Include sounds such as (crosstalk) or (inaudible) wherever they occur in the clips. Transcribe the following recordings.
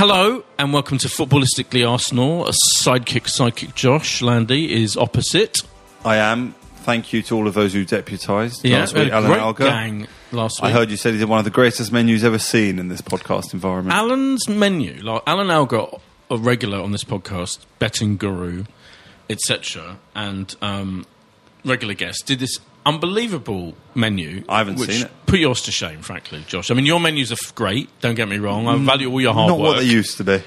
Hello and welcome to Footballistically Arsenal. A sidekick, sidekick Josh Landy is opposite. I am. Thank you to all of those who deputised Yeah, last week. Alan Alga. gang last week. I heard you said he did one of the greatest menus ever seen in this podcast environment. Alan's menu, like Alan Alga, a regular on this podcast, betting guru, etc., and um, regular guest, did this unbelievable menu. I haven't seen it. Put yours to shame, frankly, Josh. I mean, your menus are f- great. Don't get me wrong. I value all your hard Not work. what they used to be.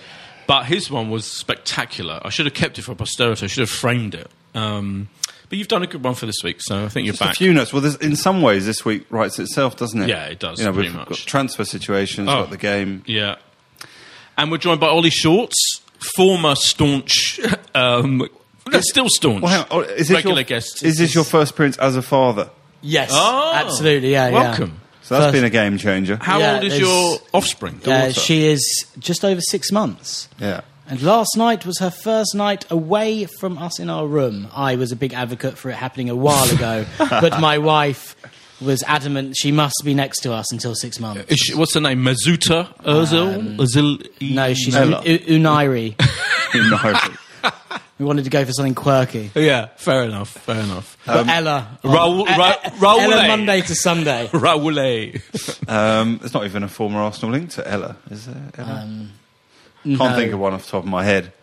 But his one was spectacular. I should have kept it for posterity. I should have framed it. Um, but you've done a good one for this week, so I think you're Just a few notes. Well, there's, in some ways, this week writes itself, doesn't it? Yeah, it does, You know, pretty we've much. got transfer situations, Oh. got the game. Yeah. And we're joined by Oli Shorts, former staunch, (laughs) um, still staunch. Well, hang on. Oh, is this regular your, guest. Is this your first appearance as a father? Yes, Oh, absolutely. Yeah, yeah. welcome. So that's First- been a game changer. How Yeah, old is there's- your offspring? Uh, daughter? she is just over six months. Yeah. And last night was her first night away from us in our room. I was a big advocate for it happening a while ago, (laughs) but my wife was adamant she must be next to us until six months. Is she- what's her name? Mesut Ozil? Ozil? Um, No, she's Ella. U- U- Unairi. (laughs) No. We wanted to go for something quirky. Yeah, fair enough. Fair enough. But Ella. Raul- Eh, Ra- Raul- Ella Monday to Sunday. (laughs) Raoul. um, there's not even a former Arsenal link to Ella, is there? Ella? Um, Can't no. think of one off the top of my head.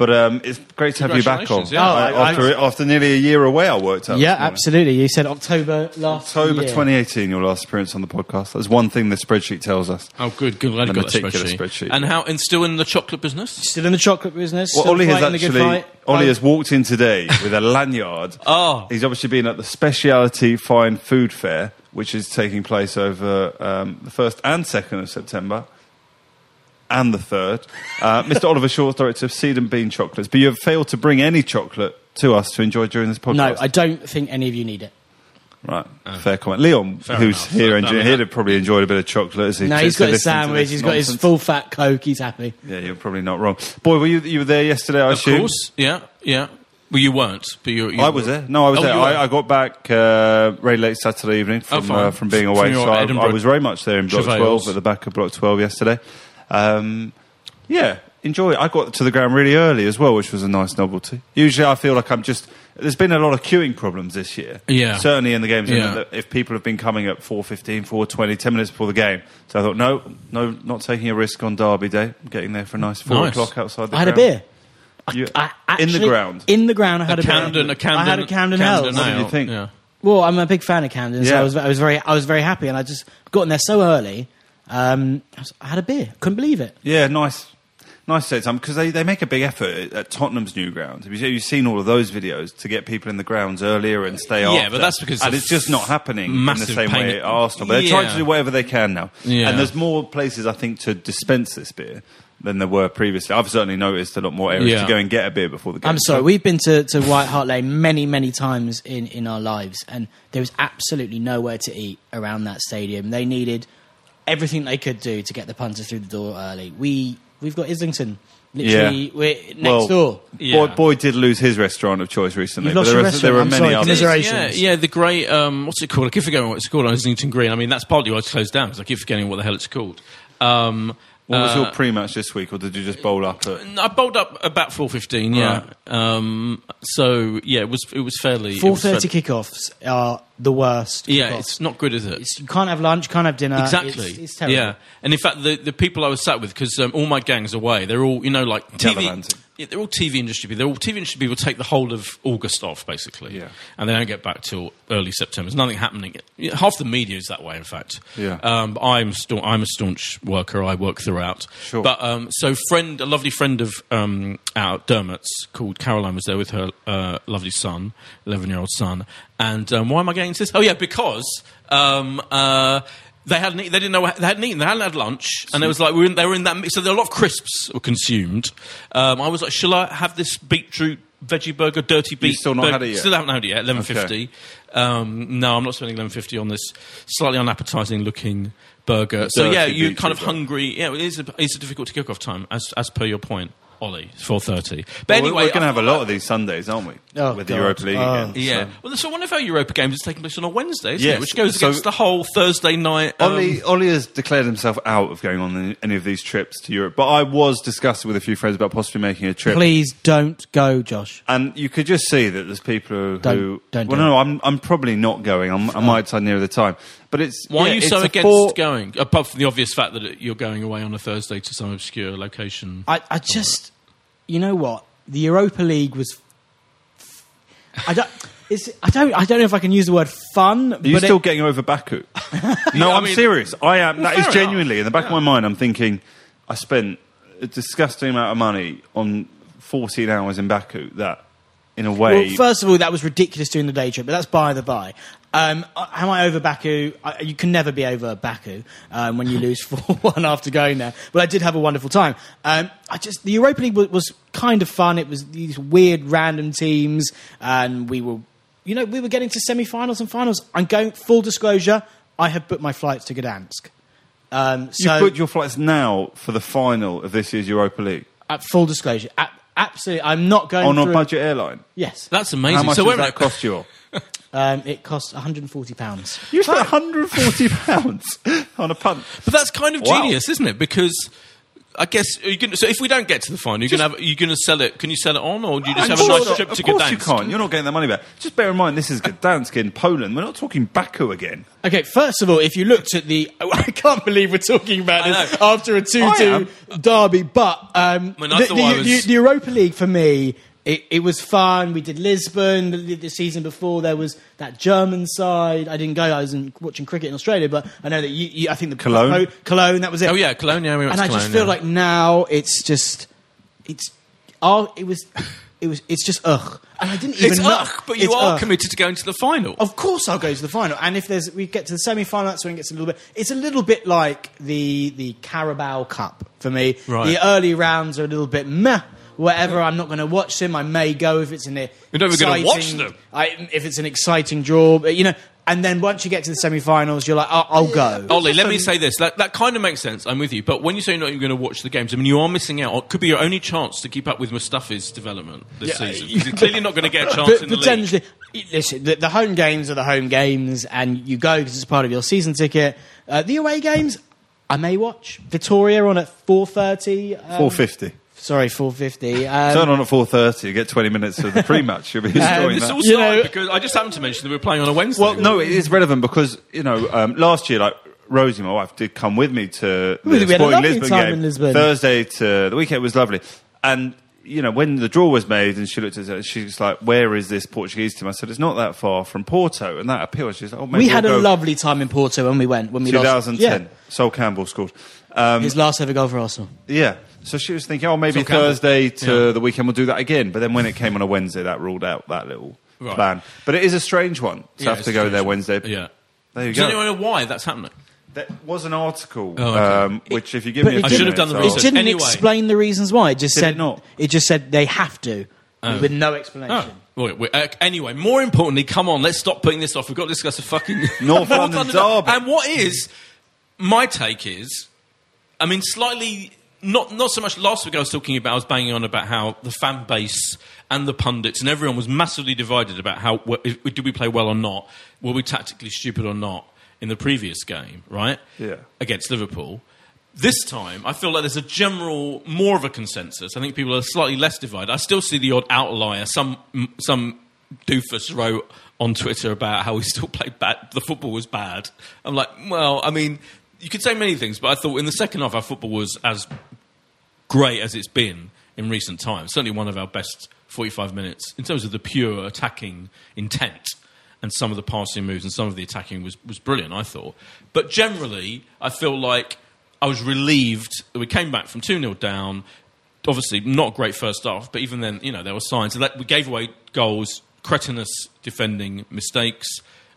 But um, it's great to have you back on. Yeah. Oh, I- after, after nearly a year away, I worked out. Yeah, absolutely. You said October last October year. 2018, your last appearance on the podcast. That's one thing the spreadsheet tells us. Oh, good. Good. Glad you got that meticulous spreadsheet. spreadsheet. And how? And still in the chocolate business? Still in the chocolate business. Well, Oli has fighting the good actually, fight. Oli Oh, has walked in today with a (laughs) lanyard. Oh. He's obviously been at the Speciality Fine Food Fair, which is taking place over um, the 1st and 2nd of September. And the 3rd. Uh, Mr. Oliver Short, director of Seed and Bean Chocolates. But you have failed to bring any chocolate to us to enjoy during this podcast. No, I don't think any of you need it. Right, fair comment. Leon, Fair who's enough. here, I and mean, he'd have probably enjoyed a bit of chocolate. As he No, to- he's to got his sandwich. this He's got his full fat Coke. He's happy. Yeah, you're probably not wrong. Boyd, were you you were there yesterday? I Of assume. course. Yeah. Yeah. Well, you weren't, but you. you I was there. No, I was Oh, there. I, I got back uh, very late Saturday evening Oh, from fine. uh, from being away. your so I, I was very much there in Block travails. 12 at the back of Block 12 yesterday. Um, yeah, enjoy it. I got to the ground really early as well, which was a nice novelty. Usually, I feel like I'm just. There's been a lot of queuing problems this year. Yeah. Certainly in the games. Yeah. If people have been coming at 4.15, 4.20, 10 minutes before the game. So I thought, no, no, not taking a risk on Derby Day. I'm getting there for a nice 4 Nice. o'clock outside the I had a beer. You- I in the ground. In the ground, I had a a, beer. Camden. A Camden. I had a Camden, Camden Hells. What did you think? Yeah. Well, I'm a big fan of Camden, so Yeah. I was, I was very, I was very happy, and I just got in there so early. Um, I, was- I had a beer. Couldn't believe it. Yeah, nice. Nice set time because they, they make a big effort at Tottenham's new ground. Have you- You've seen all of those videos to get people in the grounds earlier and stay Yeah, after. but that's because and it's just not happening in the same way at Arsenal. But they're trying to do whatever they can now. Yeah. And there's more places I think to dispense this beer than there were previously. I've certainly noticed a lot more areas Yeah. to go and get a beer before the game. I'm sorry. We've been to, to White Hart Lane many, many times in, in our lives, and there was absolutely nowhere to eat around that stadium. They needed everything they could do to get the punter through the door early. We we've got Islington, literally Yeah. we're next well, door. Yeah. Boyd, Boyd did lose his restaurant of choice recently. You've but there, your are, there are. I'm many sorry, others. Yeah, yeah, the great um, what's it called? I keep forgetting what it's called on Islington Green. I mean, that's partly why it's closed down because I keep forgetting what the hell it's called. Um, What was uh, your pre-match this week, or did you just bowl up at? I bowled up about four fifteen. Yeah. Um, so yeah, it was it was fairly it Four was thirty fairly- kickoffs are the worst. Yeah, kickoffs. it's not good, is it? It's- you can't have lunch, can't have dinner. Exactly. It's, it's terrible. Yeah, and in fact, the, the people I was sat with, because um, all my gangs away, they're all you know like TV. Yeah, they're all TV industry people. They're all TV industry people take the whole of August off, basically. Yeah. And they don't get back till early September. There's nothing happening. Half the media is that way, in fact. Yeah. Um, I'm, sta- I'm a staunch worker. I work throughout. Sure. But um, so, friend, a lovely friend of um, our Dermot's called Caroline was there with her uh, lovely son, 11 year old son. And um, why am I getting into this? Oh, yeah, because. Um, uh, they hadn't. eaten- They didn't know they hadn't eaten. They hadn't had lunch, and it was like we were in, they were in that. So there were a lot of crisps were consumed. Um, I was like, "Shall I have this beetroot veggie burger, dirty beet?" still not burger?" had it yet? Still haven't had it yet. Eleven fifty. Um, no, I'm not spending eleven fifty on this slightly unappetizing looking burger. So yeah, you're kind of hungry. Yeah, it is. A, it's a difficult to kick off time, as as per your point, Oli. It's four thirty. But Well, anyway, we're going to have a lot of these Sundays, aren't we? Oh, With the God. Europa League Oh. again. Yeah. so. Well, so one of our Europa games is taking place on a Wednesday, isn't Yes. it? Which goes So- against the whole Thursday night. um, Oli, Oli has declared himself out of going on any of these trips to Europe, but I was discussing with a few friends about possibly making a trip. Please don't go, Josh. And you could just see that there's people who. Don't- who don't well, do no, it. no, I'm, I'm probably not going. I'm, I might decide near the time. But it's. Why yeah, are you so against four- going? Apart from the obvious fact that you're going away on a Thursday to some obscure location. I, I just, you know what? The Europa League was. I don't. It's, I don't. I don't know if I can use the word fun. Are you but still it, getting over Baku? (laughs) no, (laughs) Yeah, I I'm mean- serious. I am. That fair is enough. genuinely in the back of my mind. I'm thinking, I spent a disgusting amount of money on 14 hours in Baku. That, in a way, Well, first of all, that was ridiculous doing the day trip, but that's by the by. Um, am I over Baku? I, you can never be over Baku um, when you (laughs) lose 4 (laughs) 1 after going there. But I did have a wonderful time. Um, I just The Europa League was, was kind of fun. It was these weird, random teams, and we were, you know, we were getting to semi finals and finals. I'm going, full disclosure, I have booked my flights to Gdansk. Um, you've booked your flights now for the final of this year's Europa League at full disclosure, a- absolutely, I'm not going on a through- budget airline. Yes. That's amazing. How much so does wait a that minute. cost you? all? (laughs) Um, it costs 140 pounds. You spent (laughs) 140 pounds on a punt. But that's kind of Wow. genius, isn't it? Because I guess are you gonna, so. If we don't get to the final, you're gonna you're gonna sell it. Can you sell it on, or do you just have a nice course- trip to Of course Gdansk? you can't. You're not getting that money back. Just bear in mind, this is (laughs) Gdansk in Poland. We're not talking Baku again. Okay, first of all, if you looked at the, (laughs) I can't believe we're talking about I this know. after a I two-two derby. But um, I mean, I the, thought the- was- the- the Europa League for me, it, it was fun. We did Lisbon the, the season before. There was that German side. I didn't go. I was in, watching cricket in Australia, but I know that you. you I think the Cologne? Cologne. That was it. Oh yeah, Cologne. Yeah, we went and to I just feel yeah. like now it's just, it's, oh, it was, it was, it's just ugh. And I didn't even it's know. ugh, but you are ugh. committed to going to the final. Of course, I'll go to the final. And if there's, we get to the semi-final, that's when it gets a little bit. It's a little bit like the the Carabao Cup for me. Right. The early rounds are a little bit meh. Whatever, I'm not going to watch them. I may go if it's an. You're not even gonna watch exciting- them. I, if it's an exciting draw, but you know. And then once you get to the semi-finals, you're like, I'll, I'll go. Oli, let me say this. That, that kind of makes sense. I'm with you. But when you say you're not even going to watch the games, I mean, you are missing out. It could be your only chance to keep up with Mustafi's development this Yeah, season. you- You're clearly not going to get a (laughs) chance But in the league. potentially, listen, the, the home games are the home games, and you go because it's part of your season ticket. Uh, the away games, I may watch. Victoria on at four thirty. Um, 450. Sorry, four fifty. Um, Turn on at 4.30, you get 20 minutes of the pre-match. You'll be (laughs) enjoying This that. all You started know- because I just happened to mention that we were playing on a Wednesday. Well, no, it is relevant because, you know, um, last year, like, Rosie, my wife, did come with me to the We had a Sporting Lisbon time game. in Lisbon. Thursday to the weekend was lovely. And, you know, when the draw was made and she looked at it, she's like, where is this Portuguese team? I said, it's not that far from Porto. And that appealed. She's like, oh, maybe we had we'll a go. lovely time in Porto when we went. When we lost. 2010. Yeah. Sol Campbell scored. Um, His last ever goal for Arsenal. Yeah. So she was thinking, oh, maybe Sol Campbell. Thursday to Yeah. the weekend we'll do that again. But then when it came on a Wednesday, that ruled out that little Right. plan. But it is a strange one to Yeah, have to go strange there one. Wednesday. Yeah. There you go. Does go. anyone know why that's happening? There was an article, Oh, okay. um, which if you give But me, a it should have done the minutes, research. It didn't Anyway. explain the reasons why. It just Did it said not? It just said they have to, with no explanation. Oh. Wait, wait, uh, anyway, more importantly, come on, let's stop putting this off. We've got to discuss a fucking (laughs) North (laughs) London derby. And what is my take is, I mean, slightly not not so much. Last week I was talking about I was banging on about how the fan base and the pundits and everyone was massively divided about how did we play well or not, were we tactically stupid or not in the previous game, right? Yeah. against Liverpool. This time, I feel like there's a general, more of a consensus. I think people are slightly less divided. I still see the odd outlier. Some some doofus wrote on Twitter about how we still (laughs) played bad. The football was bad. I'm like, well, I mean, you could say many things, but I thought in the second half our football was as great as it's been in recent times. Certainly one of our best 45 minutes in terms of the pure attacking intent and some of the passing moves and some of the attacking was, was brilliant, I thought. But generally, I feel like I was relieved that we came back from 2 0 down. Obviously, not great first half, but even then, you know, there were signs. that we gave away goals, cretinous defending mistakes.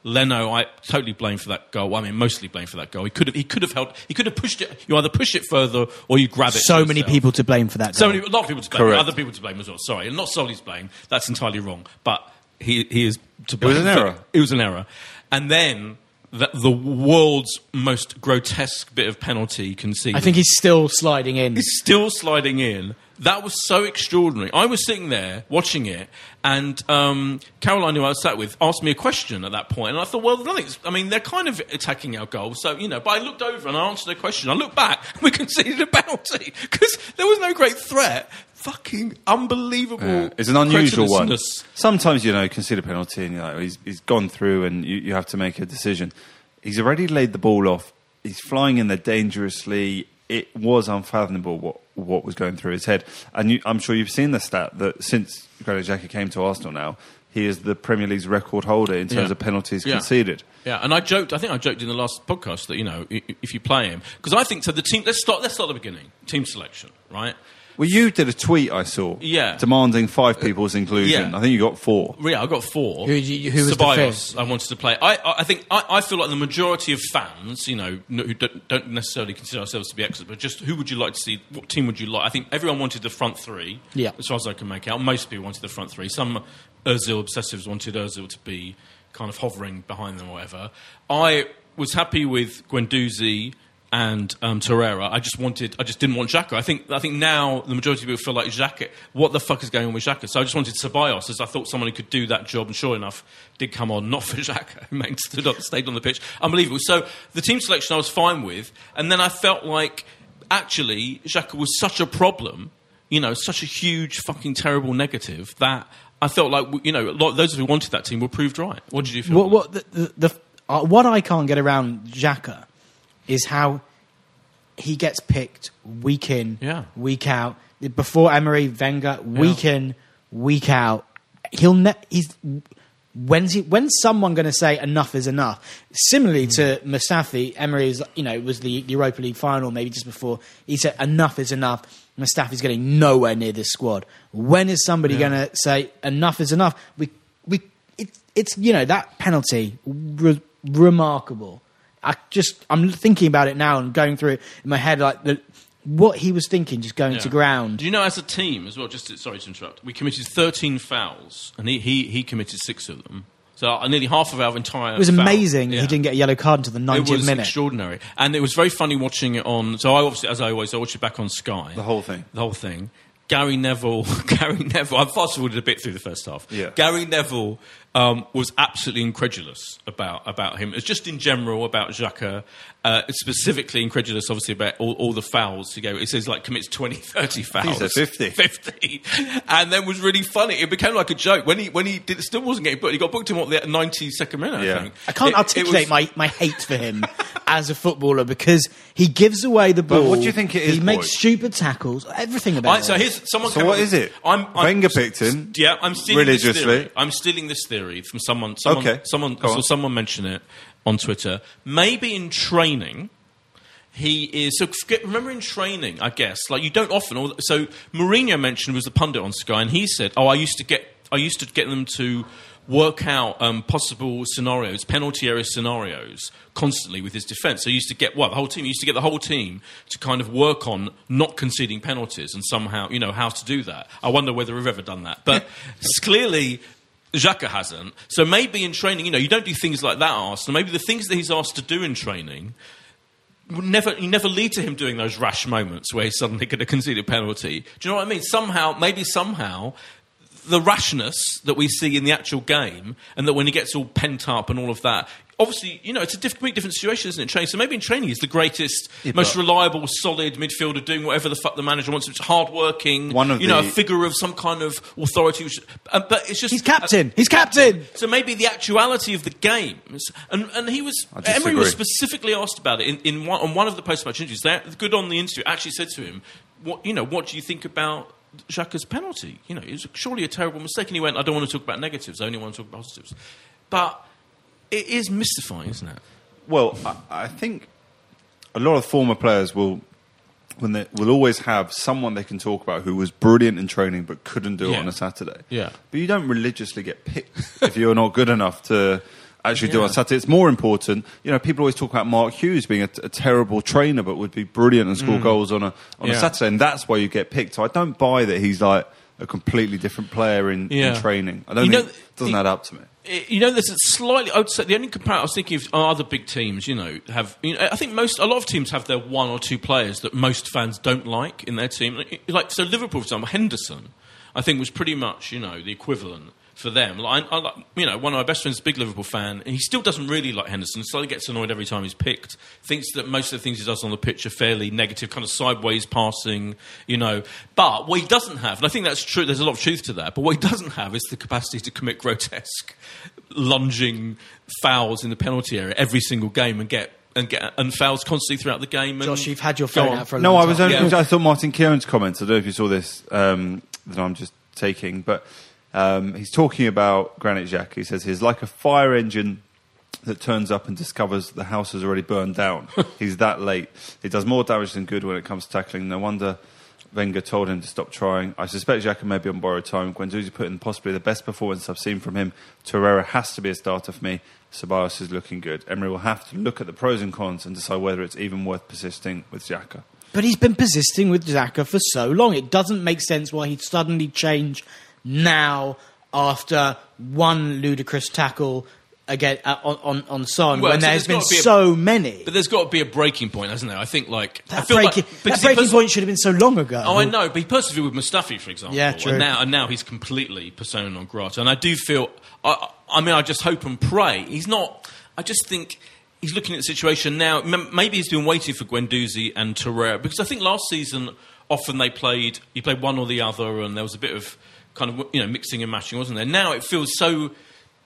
Leno, I totally blame for that goal. I mean, mostly blame for that goal. He could have, he could have helped. he could have pushed it. You either push it further or you grab it. So many yourself. people to blame for that. So many, a lot of people to blame. Correct. Other people to blame as well. Sorry, and not solely blame. That's entirely wrong. But he he is to It blame. was an error. It was an error. And then the, the world's most grotesque bit of penalty conceded. I think he's still sliding in. He's still sliding in. That was so extraordinary. I was sitting there watching it, and um, Caroline, who I was sat with, asked me a question at that point, and I thought, well, nothing's. I mean, they're kind of attacking our goal, so you know. But I looked over and I answered a question. I looked back, and (laughs) we conceded a penalty (laughs) because there was no great threat. Fucking unbelievable! Yeah, it's an unusual one. Sometimes, you know, consider penalty and you're like, he's, he's gone through and you, you have to make a decision. He's already laid the ball off. He's flying in there dangerously. It was unfathomable what, what was going through his head. And you, I'm sure you've seen the stat that since Granit Xhaka came to Arsenal now, he is the Premier League's record holder in terms Yeah. of penalties Yeah. conceded. Yeah, and I joked. I think I joked in the last podcast that you know if you play him because I think so. The team. Let's start. Let's start at the beginning. Team selection, right? Well, you did a tweet I saw, Yeah. demanding five people's inclusion. yeah. I think you got four. Yeah, I got four. Who you- who was the Ceballos, fifth? I wanted to play. I, I, I think I, I feel like the majority of fans, you know, who don't, don't necessarily consider ourselves to be experts, but just who would you like to see? What team would you like? I think everyone wanted the front three. Yeah. as far as I can make out, most people wanted the front three. Some Özil obsessives wanted Özil to be kind of hovering behind them or whatever. I was happy with Guendouzi and um, Torreira. I just wanted, I just didn't want Xhaka. I think, I think now the majority of people feel like Xhaka. What the fuck is going on with Xhaka? So I just wanted Ceballos, as I thought someone who could do that job, and sure enough, did come on. Not for (laughs) Xhaka, who stayed on the pitch, unbelievable. So the team selection I was fine with, and then I felt like actually Xhaka was such a problem, you know, such a huge fucking terrible negative that. I felt like you know those who wanted that team were proved right. What did you feel? What, what the, the, the uh, what I can't get around Xhaka is how he gets picked week in, Yeah. week out. Before Emery, Wenger, week in, week out. He'll ne- he's when's he, when's someone going to say enough is enough? Similarly to hmm. Mustafi, Emery is you know was the Europa League final maybe just before he said enough is enough. Mustafi's getting nowhere near this squad. When is somebody going to say enough is enough? We we it, it's you know that penalty re- remarkable. I just I'm thinking about it now and going through it in my head like the, what he was thinking just going to ground. Do you know, as a team as well? Just to, sorry to interrupt. We committed 13 fouls, and he, he, he committed six of them. So uh, nearly half of our entire. It was foul- amazing Yeah. he didn't get a yellow card until the 90th minute. It 90th was minute. extraordinary, and it was very funny watching it on. So I obviously, as I always, I watched it back on Sky. The whole thing. The whole thing. Gary Neville. (laughs) Gary Neville. I fast forwarded a bit through the first half. Yeah. Gary Neville um, was absolutely incredulous about about him. It's just in general about Xhaka. Uh, specifically incredulous, obviously, about all, all the fouls to go. It says like commits 20, 30 fouls. he said 50. (laughs) 50. And then was really funny. It became like a joke. When he when he did, still wasn't getting booked, he got booked in what, the 92nd minute, Yeah. I think. I can't It- it articulate was- my, my hate for him (laughs) as a footballer because he gives away the But ball. what do you think it is, He makes stupid tackles. Everything about Right, it. so here's someone. So what up is it? I'm, I'm Wenger picked him Yeah, I'm stealing This theory. I'm stealing this theory from someone. someone Okay, Someone. go I saw on. someone mention it on Twitter. Maybe in training. He is so. Remember in training, I guess, like you don't often. So Mourinho mentioned was the pundit on Sky, and he said, "Oh, I used to get, I used to get them to work out um, possible scenarios, penalty area scenarios, constantly with his defence. So he used to get what the whole team. He used to get the whole team to kind of work on not conceding penalties and somehow, you know, how to do that. I wonder whether we've ever done that, but (laughs) clearly." Xhaka hasn't. So maybe in training, you know, you don't do things like that, Arsenal. Maybe the things that he's asked to do in training never you never lead to him doing those rash moments where he's suddenly going to concede a penalty. Do you know what I mean? Somehow, maybe somehow, the rashness that we see in the actual game, and that when he gets all pent up and all of that. Obviously, you know, it's a diff- completely different situation, isn't it? Training. So maybe in training he's the greatest, most reliable, solid midfielder doing whatever the fuck the manager wants. It's hardworking. One of you know, a figure of some kind of authority. Which, uh, but it's just He's captain. He's captain. so maybe the actuality of the games, and, and he was Emery was specifically asked about it in, in one, on one of the post-match interviews. They're good on the interview. Actually said to him, "What you know? What do you think about Xhaka's penalty. You know, it was surely a terrible mistake. And he went, I don't want to talk about negatives, I only want to talk about positives. But it is mystifying, isn't it? Well, I, I think a lot of former players will when they will always have someone they can talk about who was brilliant in training but couldn't do it on a Saturday. Yeah. But you don't religiously get picked if you're not good enough to actually do it Yeah. on Saturday. It's more important. You know, people always talk about Mark Hughes being a, a terrible trainer but would be brilliant and score goals on a on a Mm. Saturday, and that's why you get picked. So I don't buy that he's like a completely different player in, Yeah. in training. I don't You think know, it doesn't the- add up to me. You know, there's a slightly. I would say the only comparison I was thinking of are other big teams. You know, have you know, I think most a lot of teams have their one or two players that most fans don't like in their team. Like so, Liverpool, for example, Henderson, I think was pretty much you know the equivalent for them. Like, I, I, you know, one of my best friends, is a big Liverpool fan, and he still doesn't really like Henderson. Slightly gets annoyed every time he's picked. Thinks that most of the things he does on the pitch are fairly negative, kind of sideways passing. You know, but what he doesn't have, and I think that's true. There's a lot of truth to that. But what he doesn't have is the capacity to commit grotesque, lunging fouls in the penalty area every single game and get. And get and fouls constantly throughout the game. And Josh, you've had your phone out for a No, long I was only. Yeah. I thought Martin Keown's comments. I don't know if you saw this um, that I'm just taking, but um, he's talking about Granit Xhaka. He says he's like a fire engine that turns up and discovers the house has already burned down. (laughs) he's that late. He does more damage than good when it comes to tackling. No wonder. Wenger told him to stop trying. I suspect Xhaka may be on borrowed time. Guendouzi put in possibly the best performance I've seen from him. Torreira has to be a starter for me. Ceballos is looking good. Emery will have to look at the pros and cons and decide whether it's even worth persisting with Xhaka. But he's been persisting with Xhaka for so long. It doesn't make sense why he'd suddenly change now after one ludicrous tackle again uh, on, on on Son Well, when so there's there's been be a- so many. But there's got to be a breaking point, hasn't there? I think like that feel breaking, like that breaking pers- point should have been so long ago. Oh, I know, but he persevered with Mustafi, for example. Yeah, true. And now, and now he's completely persona non grata. And I do feel, I, I mean, I just hope and pray. He's not, I just think he's looking at the situation now. Maybe he's been waiting for Guendouzi and Torreira, because I think last season often they played, you played one or the other, and there was a bit of kind of, you know, mixing and matching, wasn't there? Now it feels so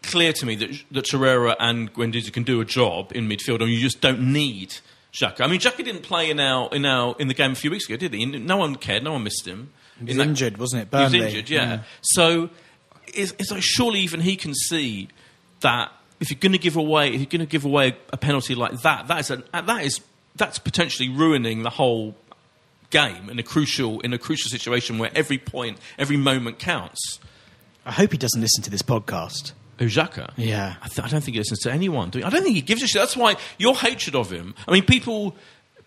clear to me that, that Torreira and Guendouzi can do a job in midfield, and you just don't need Xhaka. I mean, Xhaka didn't play in our in our in the game a few weeks ago, did he? No one cared. No one missed him. He was In that- injured, wasn't it? He was Burnley. injured, yeah. Mm. So it's, it's like surely even he can see that if you're going to give away, if you're going to give away a penalty like that, that is a, that is that's potentially ruining the whole game in a crucial in a crucial situation where every point, every moment counts. I hope he doesn't listen to this podcast. Ujaka. Yeah. I, th- I don't think he listens to anyone. Do? I don't think he gives a shit. That's why your hatred of him. I mean, people,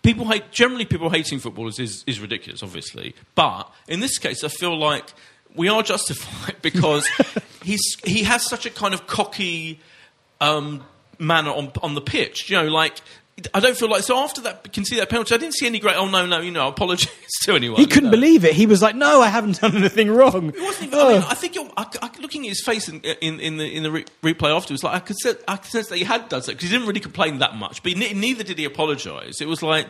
people hate. Generally, people hating footballers is is ridiculous, obviously. But in this case, I feel like we are (laughs) justified because (laughs) he's he has such a kind of cocky um, manner on on the pitch. You know, like. I don't feel like so. After that, can see that penalty. I didn't see any great. Oh no, no, you know, apologies (laughs) to anyone. He couldn't you know. believe it. He was like, "No, I haven't (laughs) done anything wrong." It wasn't even, I, mean, oh. I think you're, I, I, looking at his face in, in, in the in the re- replay afterwards, like I could sense, I could sense that he had done so because he didn't really complain that much, but ne- neither did he apologise. It was like,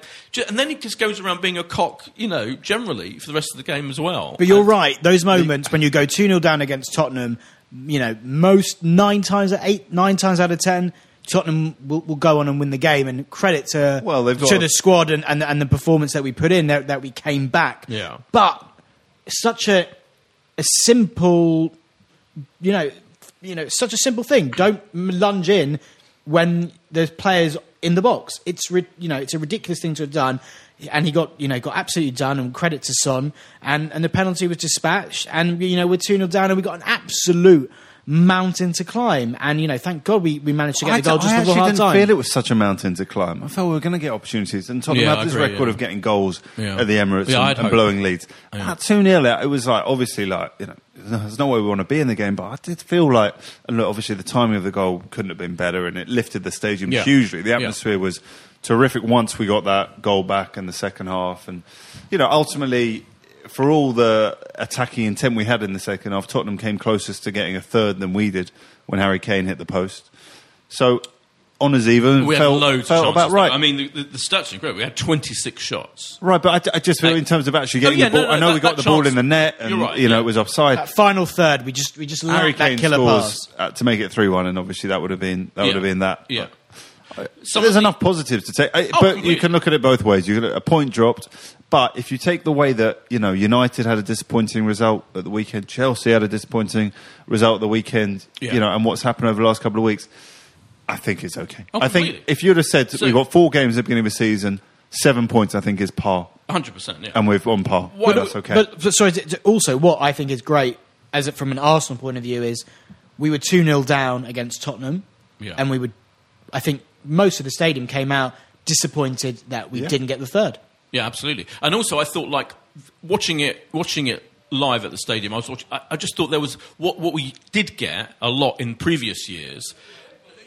and then he just goes around being a cock, you know, generally for the rest of the game as well. But you're And- right. Those moments when you go 2 0 down against Tottenham, you know, most nine times, eight, nine times out of ten, Tottenham will, will go on and win the game. And credit to, Well, they've got to the squad and, and, and the performance that we put in, that, that we came back. Yeah. But such a, a simple, you know, you know, such a simple thing. Don't lunge in when there's players in the box. It's ri- you know, it's a ridiculous thing to have done, and he got you know got absolutely done. And credit to Son, and and the penalty was dispatched, and you know we're two 0 down, and we got an absolute mountain to climb. And you know, thank God we, we managed to get I, the goal d- just I before actually half didn't time. feel it was such a mountain to climb. I felt we were going to get opportunities, and Tottenham Yeah, I had this agree, record yeah. of getting goals Yeah. at the Emirates Yeah, and, and hope. blowing leads. Yeah. At two 0 it was like obviously like you know there's no way we want to be in the game, but I did feel like and look, obviously the timing of the goal couldn't have been better, and it lifted the stadium Yeah. hugely. The Yeah. atmosphere was terrific once we got that goal back in the second half, and you know ultimately. For all the attacking intent we had in the second half, Tottenham came closest to getting a third than we did when Harry Kane hit the post. So, honours even We felt, had loads felt of chances. about right. though. I mean, the, the, the stats are incredible. We had 26 shots. right, but I, I just feel Like- in terms of actually No, getting yeah, the ball. no, no, I know that- we got that the ball in the net, and You're right, you know yeah. it was offside. That final third, we just we just Harry let that Kane killer scores pass. uh, to make it three one, and obviously that would have been that would have been that. Yeah. Some There's of the- enough positives to take, I- Oh, but you can look at it both ways. You can, a point dropped, but if you take the way that you know United had a disappointing result at the weekend, Chelsea had a disappointing result at the weekend, Yeah. you know, and what's happened over the last couple of weeks, I think it's okay. Oh, I think if you'd have said So- we've got four games at the beginning of the season, seven points, I think is par, 100%. Yeah. and we're on par. Why But that's okay. But, but sorry, t- t- also what I think is great, as it, from an Arsenal point of view, is we were two 0 down against Tottenham, Yeah. and we would. I think most of the stadium came out disappointed that we Yeah. didn't get the third. Yeah, absolutely. And also, I thought like watching it, watching it live at the stadium. I was watching. I, I just thought there was what what we did get a lot in previous years.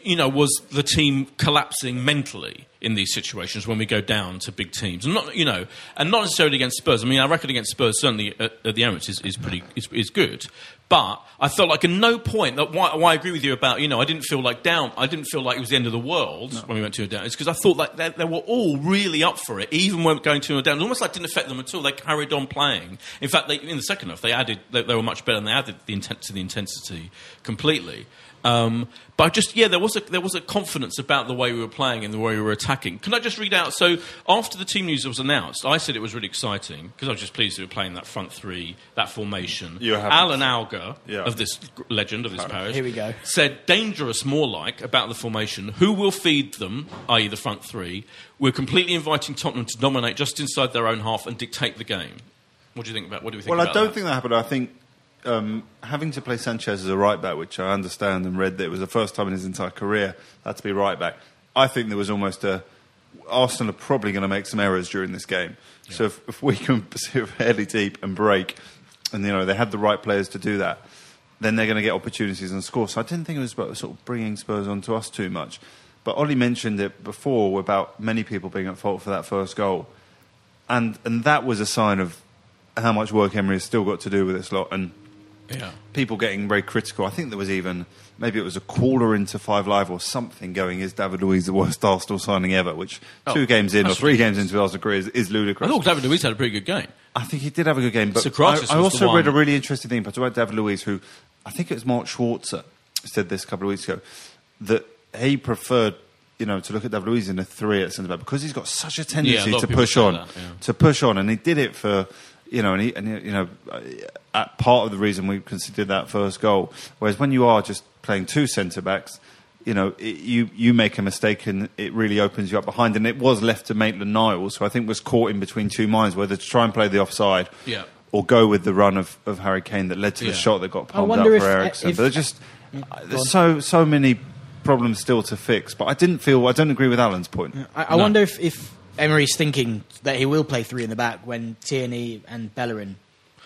You know, was the team collapsing mentally in these situations when we go down to big teams, and not you know, and not necessarily against Spurs. I mean, our record against Spurs certainly at, at the Emirates is, is pretty is, is good, but I felt like at no point that why, why I agree with you about you know I didn't feel like down. I didn't feel like it was the end of the world when we went to a down. It's because I thought like they, they were all really up for it, even when going to a down. It almost like didn't affect them at all. They carried on playing. In fact, they, in the second half, they added they, they were much better and they added the intent to the intensity completely. Um, but I just yeah, there was a there was a confidence about the way we were playing and the way we were attacking. Can I just read out? So after the team news was announced, I said it was really exciting because I was just pleased we were playing that front three, that formation. You. Alan Alger Yeah. of this legend of this parish. Here we go. Said dangerous more like about the formation. Who will feed them, i.e. the front three? We're completely inviting Tottenham to dominate just inside their own half and dictate the game. What do you think about? What do we think? Well, I don't that? think that happened. I think um, having to play Sanchez as a right back, which I understand and read that it was the first time in his entire career had to be right back. I think there was almost a Arsenal are probably going to make some errors during this game. So if, if we can (laughs) sit fairly deep and break, and you know they have the right players to do that, then they're going to get opportunities and score. So I didn't think it was about sort of bringing Spurs onto us too much. But Oli mentioned it before about many people being at fault for that first goal and and that was a sign of how much work Emery has still got to do with this lot, and Yeah. people getting very critical. I think there was even maybe it was a caller into Five Live or something going. Is David Luiz the worst Arsenal signing ever? Which Oh, two games in or three games into Arsenal career is, is I ludicrous. thought David Luiz had a pretty good game. I think he did have a good game, but I, I also read a really interesting thing about David Luiz, who I think it was Mark Schwarzer said this a couple of weeks ago that he preferred, you know, to look at David Luiz in a three at centre back because he's got such a Yeah, a tendency to push on, that, yeah. to push on, and he did it for. You know, and, he, and you know, uh, at part of the reason we considered that first goal. Whereas when you are just playing two centre backs, you know, it, you you make a mistake and it really opens you up behind. And it was left to Maitland Niles, who I think was caught in between two minds, whether to try and play the offside Yeah. or go with the run of, of Harry Kane that led to Yeah. the shot that got palmed up for if- Eriksen. if- but there's just there's so so many problems still to fix. But I didn't feel I don't agree with Alan's point. I, I No. wonder if, if Emery's thinking that he will play three in the back when Tierney and Bellerin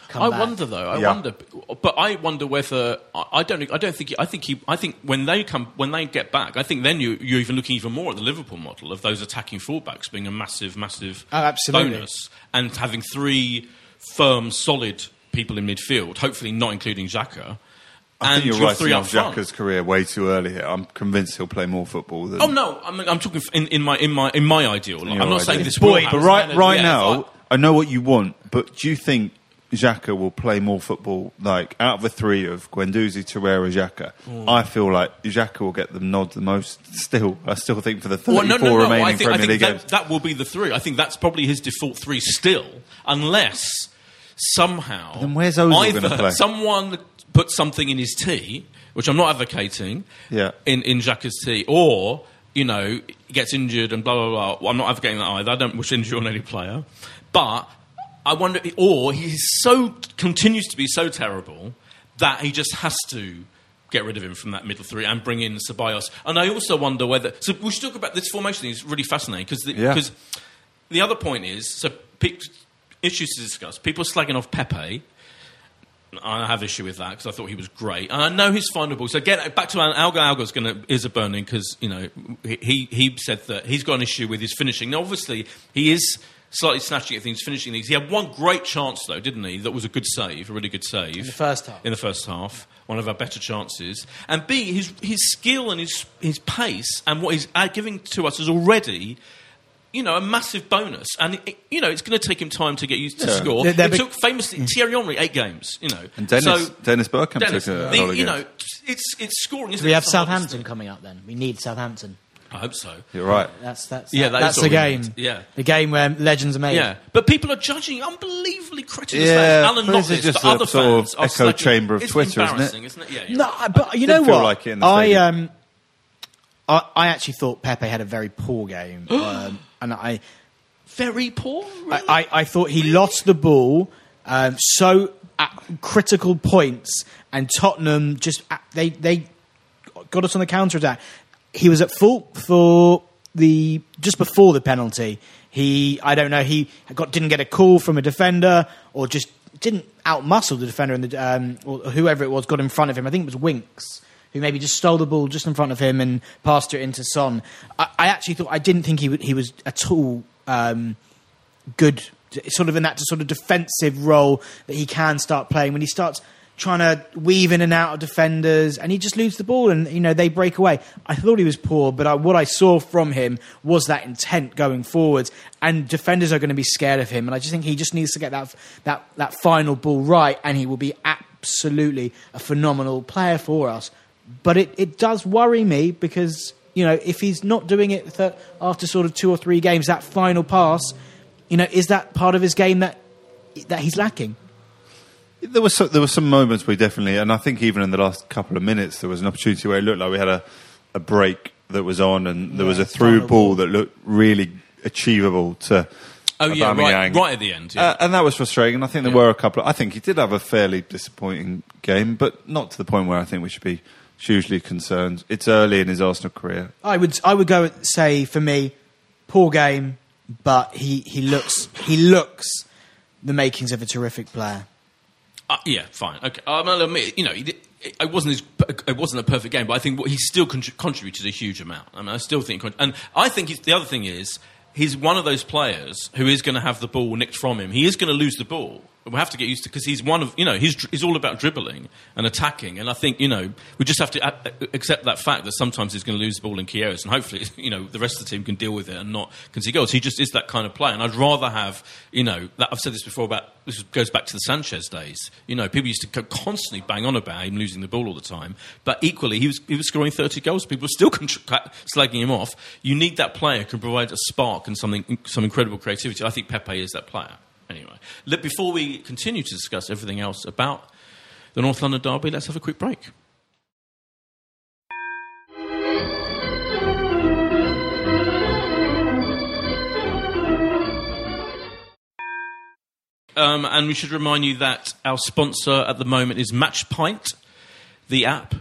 come I back. wonder though. I Yeah. wonder, but I wonder whether I I don't. I don't think. I think he. I think when they come, when they get back, I think then you, you're even looking even more at the Liverpool model of those attacking fullbacks being a massive, massive Oh, absolutely. bonus, and having three firm, solid people in midfield. Hopefully, not including Xhaka. I and think you're your writing three up off front. Xhaka's career way too early here. I'm convinced he'll play more football than. Oh no, I'm, I'm talking in, in my in my in my ideal. your I'm not saying this Boyd, But right, right Yeah, now, if I know what you want. But do you think Xhaka will play more football? Like out of the three of Guendouzi, Torreira, Xhaka, Hmm. I feel like Xhaka will get the nod the most. Still, I still think for the Well, 34 no, no, no. remaining I think, I Premier think League that, games. that will be the three. I think that's probably his default three still, unless somehow then where's Ozil either gonna play? someone puts something in his tea, which I'm not advocating, Yeah. in in Xhaka's tea, or you know gets injured and blah blah blah. Well, I'm not advocating that either. I don't wish injury on any player, but I wonder, or he's so continues to be so terrible that he just has to get rid of him from that middle three and bring in Ceballos. And I also wonder whether. So we should talk about this formation thing. It's really fascinating because the, Yeah. because the other point is so pe- issues to discuss. People slagging off Pepe. I have issue with that because I thought he was great, and I know he's findable. So get back to Alga. Alga's going to is a burning because you know he he said that he's got an issue with his finishing. Now, obviously, he is slightly snatching at things, finishing things. He had one great chance though, didn't he? That was a good save, a really good save in the first half. In the first half, one of our better chances. And B, his his skill and his his pace and what he's uh, giving to us is already. You know, a massive bonus, and it, you know it's going to take him time to get used to Yeah. score. They're- they're it big- took famously Thierry Henry eight games. You know, And Dennis, So- Dennis Bergkamp Dennis, took a the- you games. know, it's it's scoring. Isn't we it? have It's the hardest Southampton thing. coming up then. We need Southampton. I hope so. You're right. That's that's Yeah, that is that's the game. Yeah. the game where legends are made. Yeah, but people are judging unbelievably cretinous Yeah. Alan but not this is just but a other sort of fans are echo slagging- chamber of it's Twitter, isn't it? embarrassing, isn't it? Yeah, you're No, right. but you didn't know feel what? like it in the I stadium. um, I, I actually thought Pepe had a very poor game, (gasps) um, and I, very poor. Really? I, I, I thought he lost the ball um, so at critical points, and Tottenham just they they got us on the counter attack. He was at fault for the just before the penalty. He I don't know he got didn't get a call from a defender or just didn't outmuscle the defender and the um, or whoever it was got in front of him. I think it was Winks who maybe just stole the ball just in front of him and passed it into Son. I, I actually thought I didn't think he w- he was at all. Um, good, sort of in that sort of defensive role that he can start playing when he starts trying to weave in and out of defenders and he just loses the ball and you know they break away. I thought he was poor, but I, what I saw from him was that intent going forwards and defenders are going to be scared of him and I just think he just needs to get that that that final ball right and he will be absolutely a phenomenal player for us. But it, it does worry me because you know if he's not doing it th- after sort of two or three games, that final pass you know, is that part of his game that that he's lacking? There was so, there were some moments we definitely, and I think even in the last couple of minutes, there was an opportunity where it looked like we had a, a break that was on, and there was a through ball ball. that looked really achievable to. oh yeah, right, right at the end. Yeah. Uh, and that was frustrating. And I think there Yeah. were a couple. Of, I think he did have a fairly disappointing game, but not to the point where I think we should be hugely concerned. It's early in his Arsenal career. I would I would go and say for me, poor game, but he, he looks he looks the makings of a terrific player. Uh, yeah, fine. Okay, um, I'll admit, you know, he did, it wasn't his, it wasn't a perfect game, but I think what, he still contri- contributed a huge amount. I mean, I still think, and I think he's, the other thing is he's one of those players who is going to have the ball nicked from him. He is going to lose the ball. We have to get used to because he's one of you know he's he's all about dribbling and attacking, and I think you know we just have to accept that fact that sometimes he's going to lose the ball in key areas, and hopefully (laughs) you know the rest of the team can deal with it and not concede goals. He just is that kind of player, and I'd rather have you know that, I've said this before about this goes back to the Sanchez days. You know, people used to constantly bang on about him losing the ball all the time, but equally he was he was scoring thirty goals. People were still (laughs) slagging him off. You need that player who can provide a spark and something some incredible creativity. I think Pepe is that player. Anyway, before we continue to discuss everything else about the North London derby, let's have a quick break. Um, and we should remind you that our sponsor at the moment is MatchPint, the app.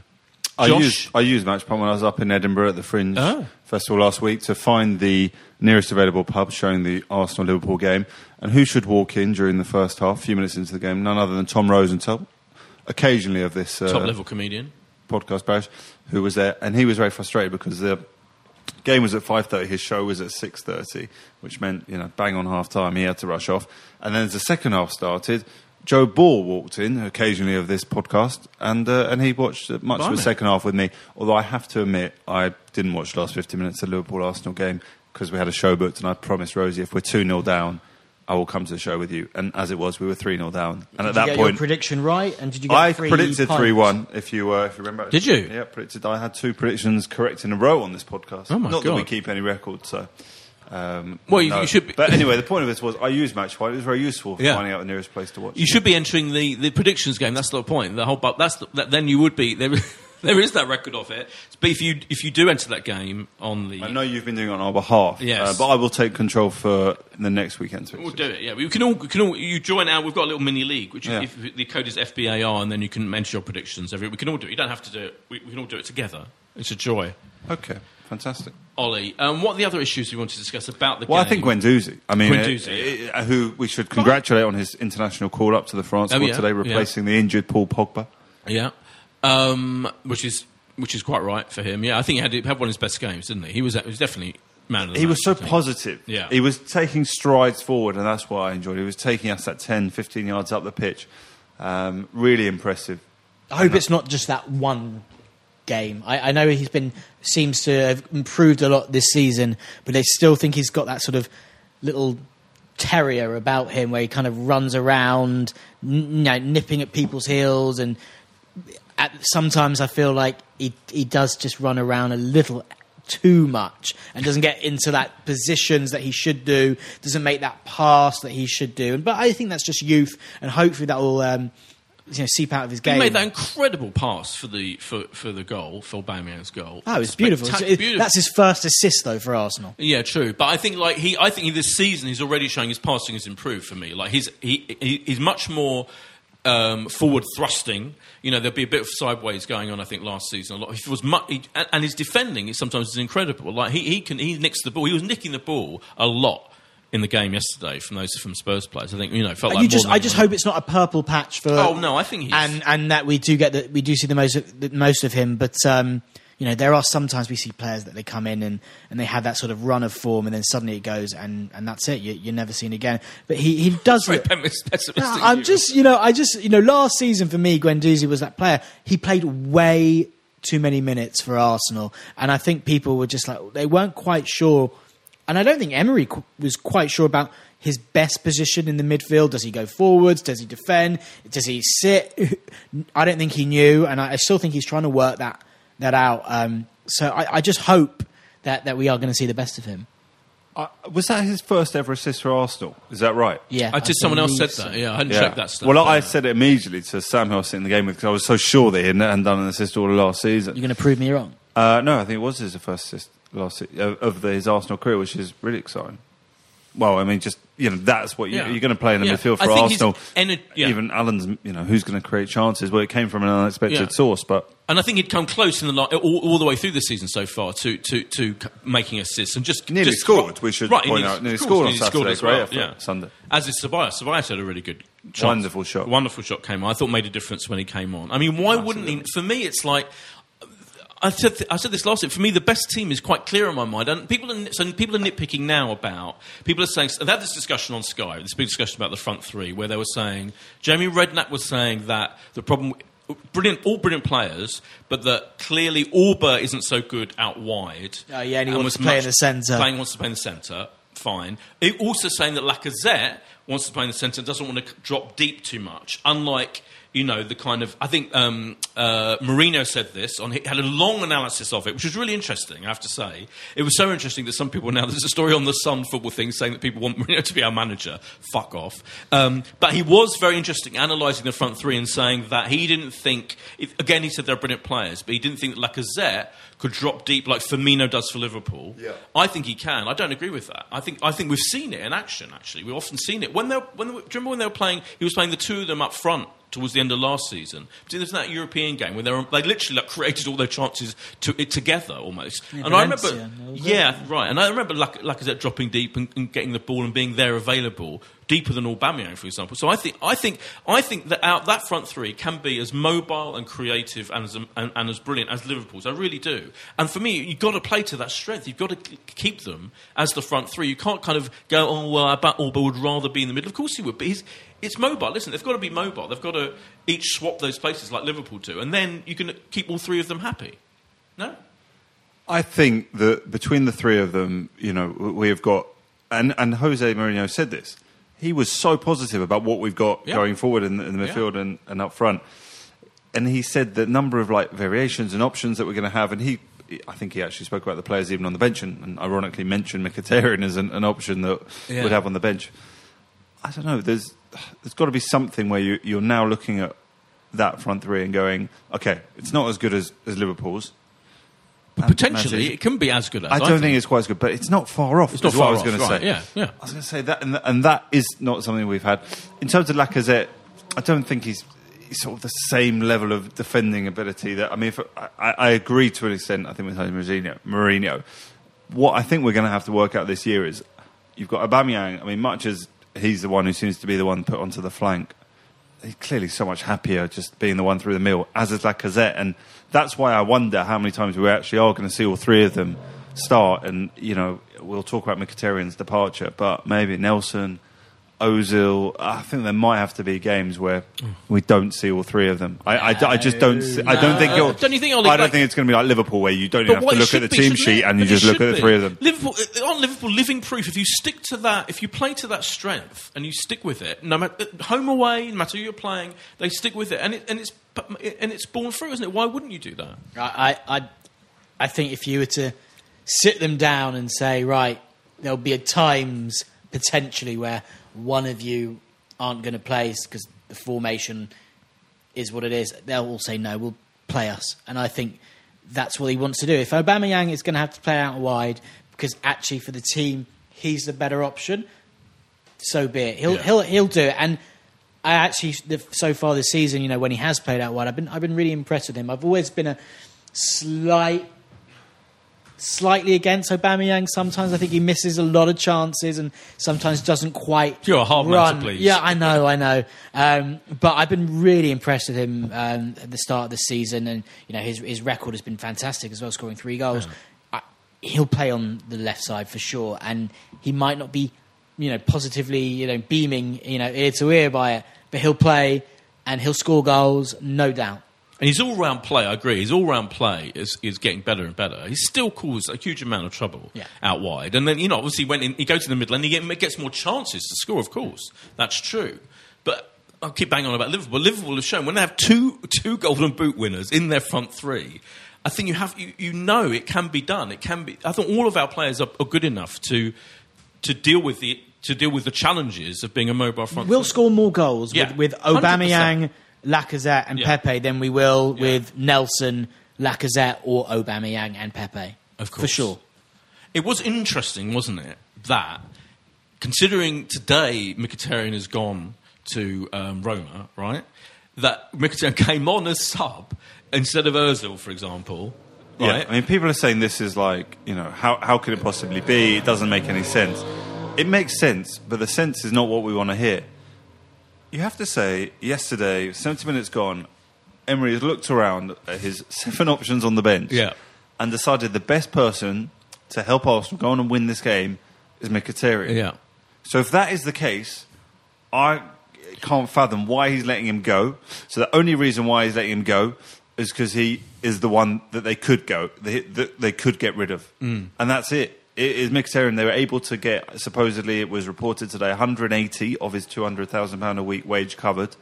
I Josh? used I used MatchPint when I was up in Edinburgh at the Fringe Oh. Festival last week to find the nearest available pub showing the Arsenal Liverpool game. And who should walk in during the first half, a few minutes into the game? None other than Tom Rosenthal, occasionally of this uh, top level comedian. podcast who was there, and he was very frustrated because the game was at five thirty. His show was at six thirty, which meant you know bang on half time. He had to rush off, and then as the second half started. Joe Ball walked in occasionally of this podcast, and uh, and he watched uh, much of the second half with me. Although I have to admit, I didn't watch the last fifty minutes of the Liverpool Arsenal game because we had a show booked, and I promised Rosie if we're two 0 down, I will come to the show with you. And as it was, we were three 0 down, and Did at that you get point, prediction right? And did you get I three predicted three one. If you uh, if you remember, Did you? Yeah, predicted. I had two predictions correct in a row on this podcast. Oh, my Not that we keep any record, so. Um, Well, you- no. you should be- But anyway, the point of this was I used MatchPint. It was very useful for Yeah. finding out the nearest place to watch. You it. should be entering the, the predictions game. That's the point. The whole, that's the, that, then you would be there. (laughs) there is that record of it. But if you if you do enter that game on the, I know you've been doing it on our behalf. Yes. uh, but I will take control for the next weekend's We'll do it. Yeah, we can all we can all you join our. We've got a little mini league, which Yeah. if the code is FBAR, and then you can enter your predictions. Every we can all do it. You don't have to do it. We, we can all do it together. It's a joy. Okay, fantastic. Oli, um, what are the other issues you want to discuss about the Well, game? Well, I think Guendouzi. I mean, Guendouzi, uh, uh, who we should congratulate on his international call up to the France Oh, squad yeah, today, yeah. replacing the injured Paul Pogba. Yeah, um, which is which is quite right for him. Yeah, I think he had, he had one of his best games, didn't he? He was he was definitely man of the He match, was so positive. Yeah. He was taking strides forward, and that's what I enjoyed. He was taking us at 10, 15 yards up the pitch. Um, really impressive. I hope it's not just that one game. I, I know he's been seems to have improved a lot this season, but I still think he's got that sort of little terrier about him where he kind of runs around, you know, nipping at people's heels, and at, sometimes I feel like he he does just run around a little too much and doesn't get into that positions that he should do, doesn't make that pass that he should do. But I think that's just youth, and hopefully that will um, you know seep out of his game. He made that incredible pass for the for, for the goal, for Aubameyang's goal. Oh, it's beautiful. Spectac- So it- beautiful. That's his first assist though for Arsenal. Yeah, true. But I think like he, I think this season he's already showing his passing has improved for me. Like he's he, he he's much more um, forward thrusting. You know, there'll be a bit of sideways going on. I think last season a lot. He was mu- he, and, and his defending is sometimes is incredible. Like he, he can he nicks the ball. He was nicking the ball a lot in the game yesterday from those from Spurs players. I think you know felt like you just, I just hope it's not a purple patch for. Oh, no, I think he's- and and that we do get that we do see the most of, the most of him. But um, you know, there are sometimes we see players that they come in and, and they have that sort of run of form, and then suddenly it goes, and, and that's it. You, you're never seen again. But he he does. No, I'm view. just, you know, I just, you know, last season for me, Guendouzi was that player. He played way too many minutes for Arsenal, and I think people were just like they weren't quite sure. And I don't think Emery qu- was quite sure about his best position in the midfield. Does he go forwards? Does he defend? Does he sit? (laughs) I don't think he knew, and I, I still think he's trying to work that that out. Um, so I, I just hope that that we are going to see the best of him. Uh, was that his first ever assist for Arsenal? Is that right? Yeah, I just someone else said believe that. Yeah, I hadn't checked that stuff. Well, I said it immediately to Sam, who I was sitting in the game with, because I was so sure that he hadn't hadn't done an assist all of last season. You're going to prove me wrong. Uh, no, I think it was his first assist last of, of the, his Arsenal career, which is really exciting. Well, I mean, just you know, that's what you, Yeah. you're going to play in the Yeah. midfield for Arsenal. ener- yeah. Even Allen's, you know, who's going to create chances? Well, it came from an unexpected source, but And I think he'd come close in the all, all the way through the season so far to to, to making assists and just Nearly just- scored, we should right, point out. Nearly course, scored on nearly Saturday. as Great well, yeah. Sunday. As is Tobias. Tobias had a really good, chance. Wonderful shot. Wonderful shot came on. I thought made a difference when he came on. I mean, why wouldn't he? For me, it's like. I said, th- I said this last week. For me, the best team is quite clear in my mind, and people are so people are nitpicking now about people are saying. They had this discussion on Sky, this big discussion about the front three, where they were saying Jamie Redknapp was saying that the problem, brilliant, all brilliant players, but that clearly Auba isn't so good out wide. Oh, yeah, and he wants was to play in the centre. Playing wants to play in the centre. Fine. It also saying that Lacazette wants to play in the centre, doesn't want to drop deep too much. Unlike you know the kind of I think um, uh, Mourinho said this on he had a long analysis of it, which was really interesting. I have to say, it was so interesting that some people now there's a story on the Sun football thing saying that people want (laughs) Mourinho to be our manager. Fuck off. Um, but he was very interesting analysing the front three and saying that he didn't think. Again, he said they're brilliant players, but he didn't think that Lacazette could drop deep like Firmino does for Liverpool. Yeah. I think he can. I don't agree with that. I think I think we've seen it in action. Actually, we've often seen it when they when they, were- do you remember when they were playing? He was playing the two of them up front towards the end of last season. But there's that European game where they were, they literally like, created all their chances to, it together almost. and I remember, was it. yeah, right. And I remember Lac- Lacazette dropping deep and, and getting the ball and being there available deeper than Aubameyang, for example. So I think I think I think that out that front three can be as mobile and creative and as and, and as brilliant as Liverpool's. I really do. And for me, you've got to play to that strength. You've got to keep them as the front three. You can't kind of go, oh well, I bet Auba would rather be in the middle. Of course he would, but he's. It's mobile. Listen, they've got to be mobile. They've got to each swap those places like Liverpool do, and then you can keep all three of them happy. No, I think that between the three of them, you know, we have got, and, and Jose Mourinho said this. He was so positive about what we've got Yeah. going forward in, the- in the Yeah. midfield and, and up front. And he said the number of like variations and options that we're going to have. And he, I think he actually spoke about the players even on the bench and, and ironically mentioned Mkhitaryan as an, an option that Yeah. would have on the bench. I don't know. There's there's got to be something where you, you're now looking at that front three and going, okay, it's not as good as, as Liverpool's. potentially Manchester- it can be as good as. I don't think. it's quite as good, but it's not far off. It's not is what far I was off, going to say. yeah, yeah. I was going to say that, and, th- and that is not something we've had. In terms of Lacazette, I don't think he's, he's sort of the same level of defending ability that. I mean, if, I, I agree to an extent. I think with Mourinho. Mourinho, what I think we're going to have to work out this year is you've got Aubameyang. I mean, much as he's the one who seems to be the one put onto the flank he's clearly so much happier just being the one through the middle, as is Lacazette. And that's why I wonder how many times we actually are going to see all three of them start. And, you know, we'll talk about Mkhitaryan's departure, but maybe Nelson, Ozil. I think there might have to be games where we don't see all three of them. I, I, I just don't. See, I don't think. No. It'll, Uh, Don't you think, Ollie, I don't like- think it's going to be like Liverpool, where you don't even have to look at the be, team sheet and you just look should at the three of them. Liverpool, uh, aren't Liverpool living proof? If you stick to that, if you play to that strength and you stick with it, no matter home away, no matter who you're playing, they stick with it, and it, and it's and it's born through, isn't it? Why wouldn't you do that? I, I, I- I think if you were to sit them down and say, right, there'll be a times potentially where one of you aren't going to play because the formation is what it is. They'll all say no, we'll play us, and I think that's what he wants to do. If Obama Aubameyang is going to have to play out wide because actually for the team he's the better option, so be it. He'll Yeah. he'll he'll do it. And I actually the, so far this season, you know, when he has played out wide, I've been I've been really impressed with him. I've always been a slight slightly against Aubameyang. Sometimes I think he misses a lot of chances and sometimes doesn't quite. You're a hard man to run. please. Yeah, I know, I know. Um, but I've been really impressed with him um, at the start of the season, and you know his his record has been fantastic as well, scoring three goals. I, he'll play on the left side for sure, and he might not be, you know, positively, you know, beaming, you know, ear to ear by it, but he'll play and he'll score goals, no doubt. And his all round play, I agree, his all round play is, is getting better and better. He still caused a huge amount of trouble Yeah. out wide. And then, you know, obviously, when he goes to the middle and he gets more chances to score, of course. That's true. But I'll keep banging on about Liverpool. Liverpool have shown when they have two, two Golden Boot winners in their front three, I think you, have, you, you know it can be done. It can be. I think all of our players are, are good enough to, to, deal with the, to deal with the challenges of being a mobile front We'll score more goals Yeah, with, with 100%. Aubameyang, Lacazette, and Yeah. Pepe than we will Yeah. with Nelson, Lacazette, or Aubameyang and Pepe. Of course, for sure. It was interesting, wasn't it? That considering today Mkhitaryan has gone to um, Roma, right? That Mkhitaryan (laughs) came on as sub instead of Özil, for example. Right? Yeah, I mean, people are saying this is like, you know, how, how could it possibly be? It doesn't make any sense. It makes sense, but the sense is not what we want to hear. You have to say, yesterday, 70 minutes gone, Emery has looked around at his (laughs) seven options on the bench Yeah. and decided the best person to help Arsenal go on and win this game is Mkhitaryan. yeah. So if that is the case, I can't fathom why he's letting him go. So the only reason why he's letting him go is because he is the one that they could go, they, that they could get rid of, Mm. and that's it. Is Mkhitaryan. They were able to get supposedly it was reported today 180 of his 200,000 pound a week wage covered,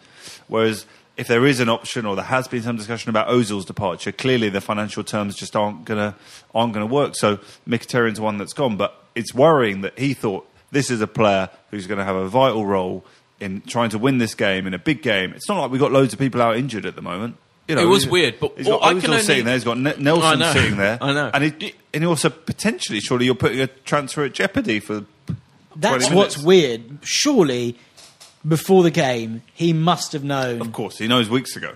whereas. If there is an option, or there has been some discussion about Ozil's departure, clearly the financial terms just aren't gonna aren't gonna work. So Mkhitaryan's one that's gone, but it's worrying that he thought this is a player who's going to have a vital role in trying to win this game in a big game. It's not like we've got loads of people out injured at the moment. You know, It was weird, but he's got I can only- sitting there. He's got Ne- Nelson sitting there. (laughs) I know. and he, and he also potentially, surely, you're putting a transfer at jeopardy for. That's what's weird. Surely, before the game, he must have known. Of course, he knows weeks ago.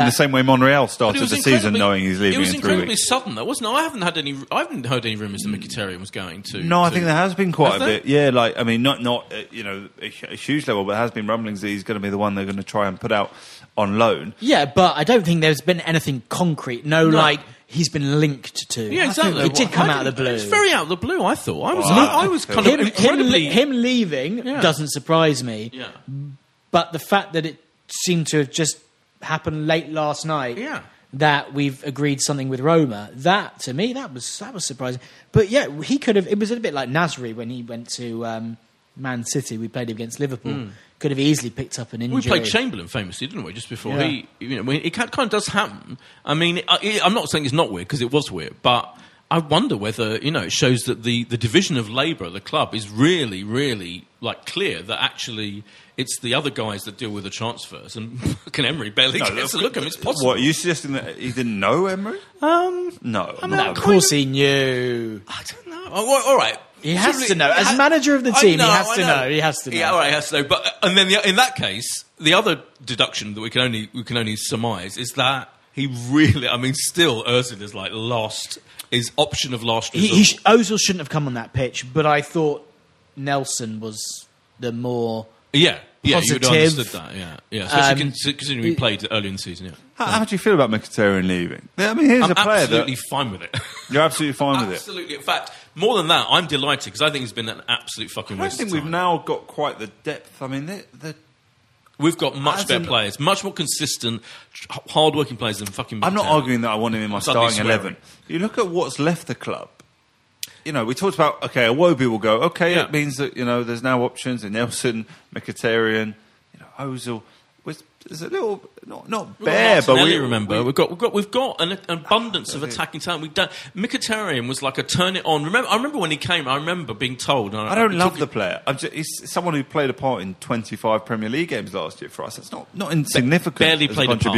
In the same way Monreal started the season knowing he's leaving It was in incredibly weeks. sudden, though, wasn't it? I haven't had any. I haven't heard any rumours that Mkhitaryan was going to. No, I to- think there has been quite Has a there? bit. Yeah, like I mean, not not uh, you know a, a huge level, but there has been rumblings that he's going to be the one they're going to try and put out on loan. Yeah, but I don't think there's been anything concrete. No, No. like he's been linked to. Yeah, exactly. It did come I out of the blue. It's very out of the blue. I thought. I was. Well, I, I was kind him, of incredibly. him, him leaving Yeah. doesn't surprise me. yeah. But the fact that it seemed to have just happened late last night, Yeah. that we've agreed something with Roma, that to me that was that was surprising. But yeah, he could have. It was a bit like Nasri when he went to um, Man City. We played against Liverpool. Could have easily picked up an injury. We played Chamberlain famously, didn't we? Just before Yeah. he, you know, when- it kind of does happen. I mean, I, I'm not saying it's not weird because it was weird, but I wonder whether you know it shows that the, the division of labour at the club is really, really like clear that actually it's the other guys that deal with the transfers, and (laughs) fucking Emery barely gets a look at him. It's possible. What are you suggesting that he didn't know Emery? Um, No, I mean, No, I'm of course he knew. I don't know. Oh, well, all right. He has Surely- to know. As I- manager of the I team, he has I to know. He has to know. Yeah, all right, he has to know. But and then the, in that case, the other deduction that we can only we can only surmise is that he really, I mean, still Özil is like lost his option of last He, he sh- Ozil shouldn't have come on that pitch, but I thought Nelson was the more. yeah, yeah, you would have understood that. Yeah, yeah. Especially Um, cons- considering we played early in the season. Yeah, How, how do you feel about Mkhitaryan leaving? I mean, here's I'm a player absolutely that fine with it. (laughs) you're absolutely fine with it. absolutely. In fact, more than that, I'm delighted because I think it's been an absolute fucking I think of we've now got quite the depth. I mean, the, the, We've got much better an- players, much more consistent, tr- hard-working players than fucking. I'm not arguing that I want him in my starting eleven. You look at what's left the club. You know, we talked about okay, Iwobi will go. Okay, Yeah. it means that you know there's now options in Nelson, Mkhitaryan, you know, Ozil. There's a little not not bare, but we remember we- we've got we've got we've got an, an abundance of attacking talent. We've done Mkhitaryan was like a turn it on. Remember, I remember when he came. I remember being told. I don't love the player. I'm just, he's someone who played a part in 25 Premier League games last year for us. That's not not insignificant. barely played a a part.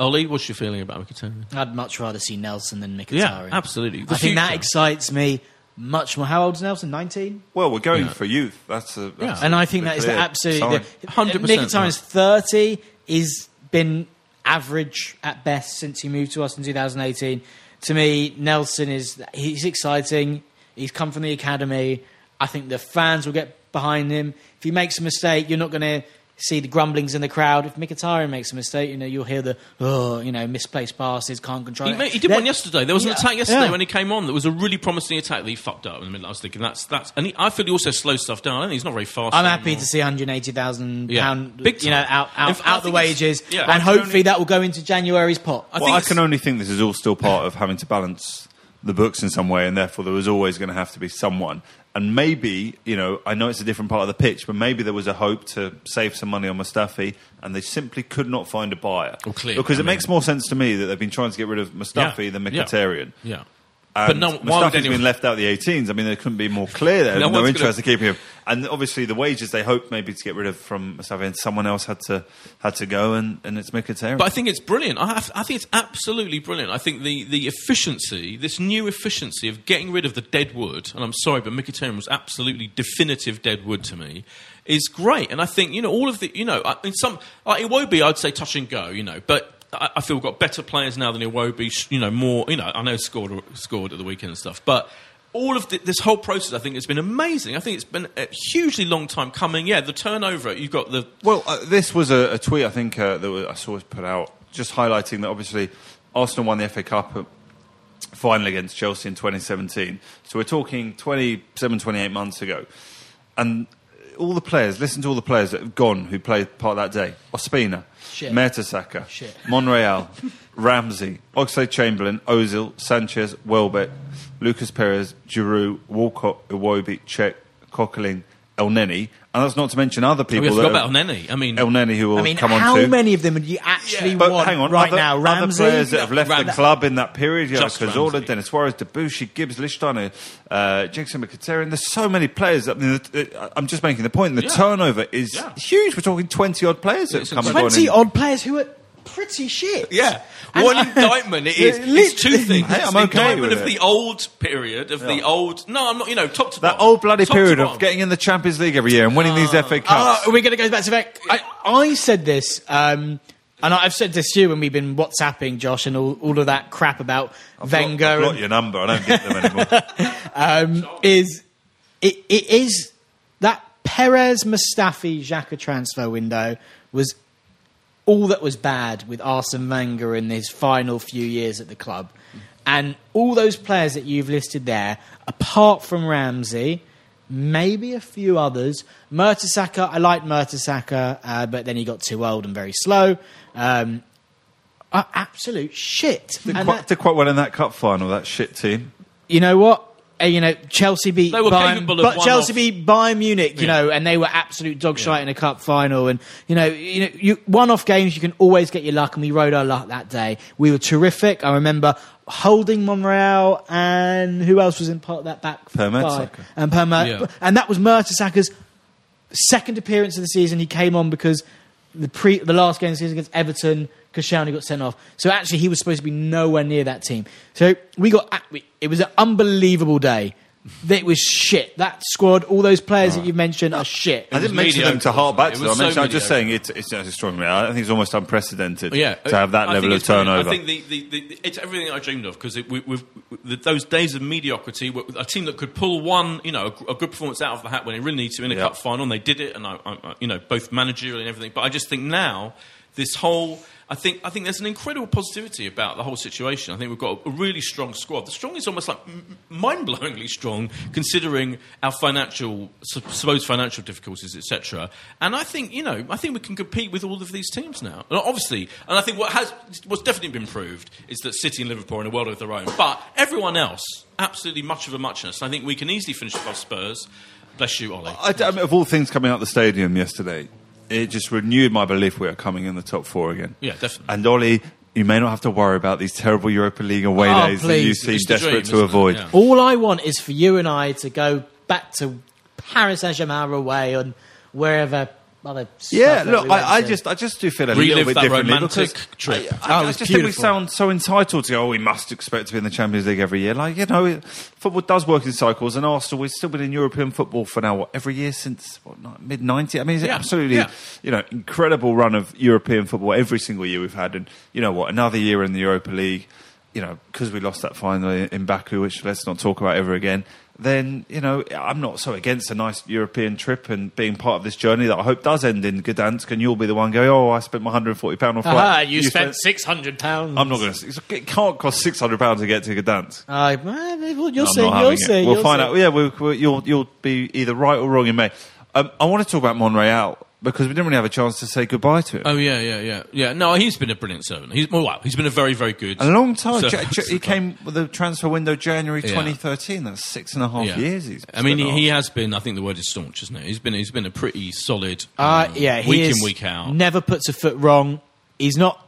Contribution. Ollie, what's your feeling about Mkhitaryan? I'd much rather see Nelson than Mkhitaryan. Yeah, absolutely. The I think that future. excites me much more. How old is Nelson? 19? Well, we're going Yeah. for youth. That's a that's Yeah. And I think the that is clear the absolutely. sign. The, 100%, Mkhitaryan's 30. He's been average at best since he moved to us in 2018. To me, Nelson is he's exciting. He's come from the academy. I think the fans will get behind him. If he makes a mistake, you're not going to see the grumblings in the crowd. If Mkhitaryan makes a mistake, you know you'll hear the oh, you know, misplaced passes, can't control He, it. made, he did Then- one yesterday. There was an attack yesterday yeah. when he came on. That was a really promising attack that he fucked up in the middle. I was thinking that's that's. And he, I feel he also slows stuff down. I think he's not very fast. I'm happy anymore. to see 180,000 Yeah. pound, Big you know, out out, fact, I out the wages, yeah. And hopefully only- that will go into January's pot. I well, think I can only think this is all still part of having to balance the books in some way, and therefore there was always going to have to be someone. And maybe, you know, I know it's a different part of the pitch, but maybe there was a hope to save some money on Mustafi, and they simply could not find a buyer. Well, because I it mean- makes more sense to me that they've been trying to get rid of Mustafi Yeah, than yeah. Mkhitaryan. Yeah. And But no- why would anyone- been left out of the 18s. I mean, there couldn't be more clear there. No No, interest gonna- in keeping him. And obviously, the wages they hoped maybe to get rid of from Mustafi, and someone else had to had to go, and, and it's Mkhitaryan. But I think it's brilliant. I, have, I think it's absolutely brilliant. I think the, the efficiency, this new efficiency of getting rid of the dead wood, and I'm sorry, but Mkhitaryan was absolutely definitive dead wood to me, is great. And I think, you know, all of the, you know, I mean, some, like Iwobi, I'd say touch and go, you know, but I, feel we've got better players now than Iwobi, you know, more, you know, I know scored, scored at the weekend and stuff, but all of the, this whole process, I think, has been amazing. I think it's been a hugely long time coming. Yeah, the turnover, you've got the Well, uh, this was a, a tweet I think uh, that I saw was put out, just highlighting that obviously Arsenal won the FA Cup uh, final against Chelsea in 2017. So we're talking 27, 28 months ago, and all the players. Listen to all the players that have gone who played part of that day: Ospina, Shit. Mertesacker, Shit. Monreal, (laughs) Ramsey, Oxlade Chamberlain, Ozil, Sanchez, Welbeck, Lucas Perez, Giroud, Walcott, Iwobi, Cech, Coquelin, Elneny, and that's not to mention other people. we that forgot have- about Nene. I mean, Elneny, who will I mean, come on how to. many of them would you actually But want hang on, right other, now? other Ramsey, players that have left the club in that period, you know, Cazorla, Denis Suarez, Debuchy, Gibbs, Lichtsteiner, uh, Jackson Mkhitaryan. There's so many players. I mean, the, uh, I'm just making the point. The Yeah. turnover is Yeah. huge. We're talking 20 odd players that It's have come twenty odd players who are pretty shit. Yeah. And One I- indictment it (laughs) is. It's two things. Hey, I'm the okay indictment with of it. the old period, of the old. No, I'm not, you know, top to That bottom. old bloody Top to period of bottom. getting in the Champions League every year and winning these FA Oh, Cups. are we going to go back to that? I, I said this, um, and I've said this to you when we've been WhatsApping Josh and all, all of that crap about I've got- Wenger. I've got and- your number. I don't get them anymore. (laughs) um, is it, it is that Perez Mustafi Xhaka transfer window was all that was bad with Arsene Wenger in his final few years at the club. And all those players that you've listed there, apart from Ramsey, maybe a few others. Mertesacker, I liked Mertesacker, uh, but then he got too old and very slow. Um, absolute shit. did, And quite, that- did quite well in that cup final, that shit team. you know what? Uh, you know, Chelsea beat They were Bayern, capable of but Chelsea off- beat Bayern Munich, you Yeah. know, and they were absolute dog shite in a cup final. And you know, you know, you, one-off games you can always get your luck, and we rode our luck that day. We were terrific. I remember holding Monreal, and who else was in part of that back Per? Mertesacker. and per Mer- Yeah. and that was Mertesacker's second appearance of the season. He came on because the pre the last game season against Everton, Koscielny got sent off. So actually, he was supposed to be nowhere near that team. So we got it was an unbelievable day. It was shit. That squad, all those players that you've mentioned are shit. I didn't mention them to mediocre, hark back wasn't to it? them. I mentioned, so I'm just saying mediocre. it's, it's, it's extraordinary. I think it's almost unprecedented Yeah, to have that I level think of it's brilliant. turnover. I think the, the, the, it's everything I dreamed of because we, we've, the, those days of mediocrity, were a team that could pull one, you know, a, a good performance out of the hat when they really need to in a Yeah. cup final, and they did it, and I, I, I- you know, both managerial and everything. But I just think now this whole. I think I think there's an incredible positivity about the whole situation. I think we've got a really strong squad. The strong is almost like mind-blowingly strong, considering our financial supposed financial difficulties, etc. And I think you know, I think we can compete with all of these teams now. And obviously, and I think what has what's definitely been proved is that City and Liverpool are in a world of their own. But everyone else, absolutely much of a muchness. I think we can easily finish above Spurs. Bless you, Ollie. I, I mean, of all things coming out the stadium yesterday, it just renewed my belief we are coming in the top four again. Yeah, definitely. And Ollie, you may not have to worry about these terrible Europa League away Oh, days that you please. seem It's desperate dream, to avoid. Yeah. All I want is for you and I to go back to Paris Saint Germain away and wherever other. Yeah, look, we I, I just, I just do feel a Relive little bit that differently romantic because trip. I, Oh, I, it I was just think we sound so entitled to. go, Oh, we must expect to be in the Champions League every year. Like you know, it- football does work in cycles, and Arsenal we've still been in European football for now what every year since what mid '90s. I mean, it's Yeah, absolutely yeah. you know incredible run of European football every single year we've had, and you know what, another year in the Europa League. You know, because we lost that final in Baku, which let's not talk about ever again. Then you know, I'm not so against a nice European trip and being part of this journey that I hope does end in Gdansk, and you'll be the one going, "Oh, I spent my 140 pound on flight." Ah, you, spent six hundred pounds. I'm not going to. It can't cost 600 pounds to get to Gdansk. Uh, well, you'll see. You'll see. We'll find see. out. Yeah, we'll, we'll, you'll you'll be either right or wrong in May. Um, I want to talk about Monreal because we didn't really have a chance to say goodbye to him. Oh yeah, yeah, yeah, yeah. No, he's been a brilliant servant. He's well, wow, he's been a very, very good. a long time. servant Ja- to he (laughs) came with the transfer window January Yeah. 2013. That's six and a half Yeah. years. He's I mean, he, he has been. I think the word is staunch, isn't it? He's been. He's been a pretty solid. Uh, um, yeah, he week is in, week out. Never puts a foot wrong. He's not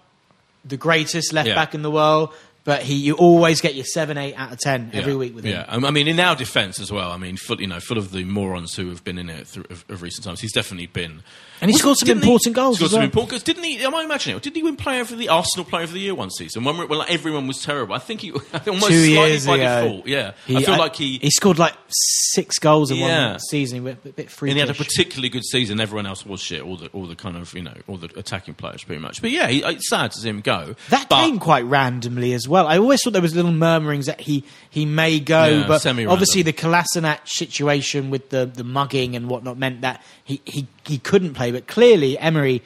the greatest left Yeah. back in the world, but he you always get your seven, eight out of ten every Yeah. week with him. Yeah, Um, I mean, in our defence as well. I mean, full, you know, full of the morons who have been in it through, of, of recent times. He's definitely been. And he scored some important goals Scored some well. important goals. Didn't he? Am I imagining it? Didn't he win Player of the Arsenal Player of the Year one season when we- when like, everyone was terrible? I think he (laughs) almost Two slightly years by ago, default. Yeah, He- I feel I- like he. he scored like six goals in Yeah. one season. He went a bit freakish. and he had a particularly good season. Everyone else was shit. All the all the kind of you know all the attacking players pretty much. But yeah, he, it's sad to see him go. That but, came quite randomly as well. I always thought there was little murmurings that he, he may go, Yeah, but semi-random. obviously the Kolasinac situation with the, the mugging and whatnot meant that he, he, he couldn't play. But clearly Emery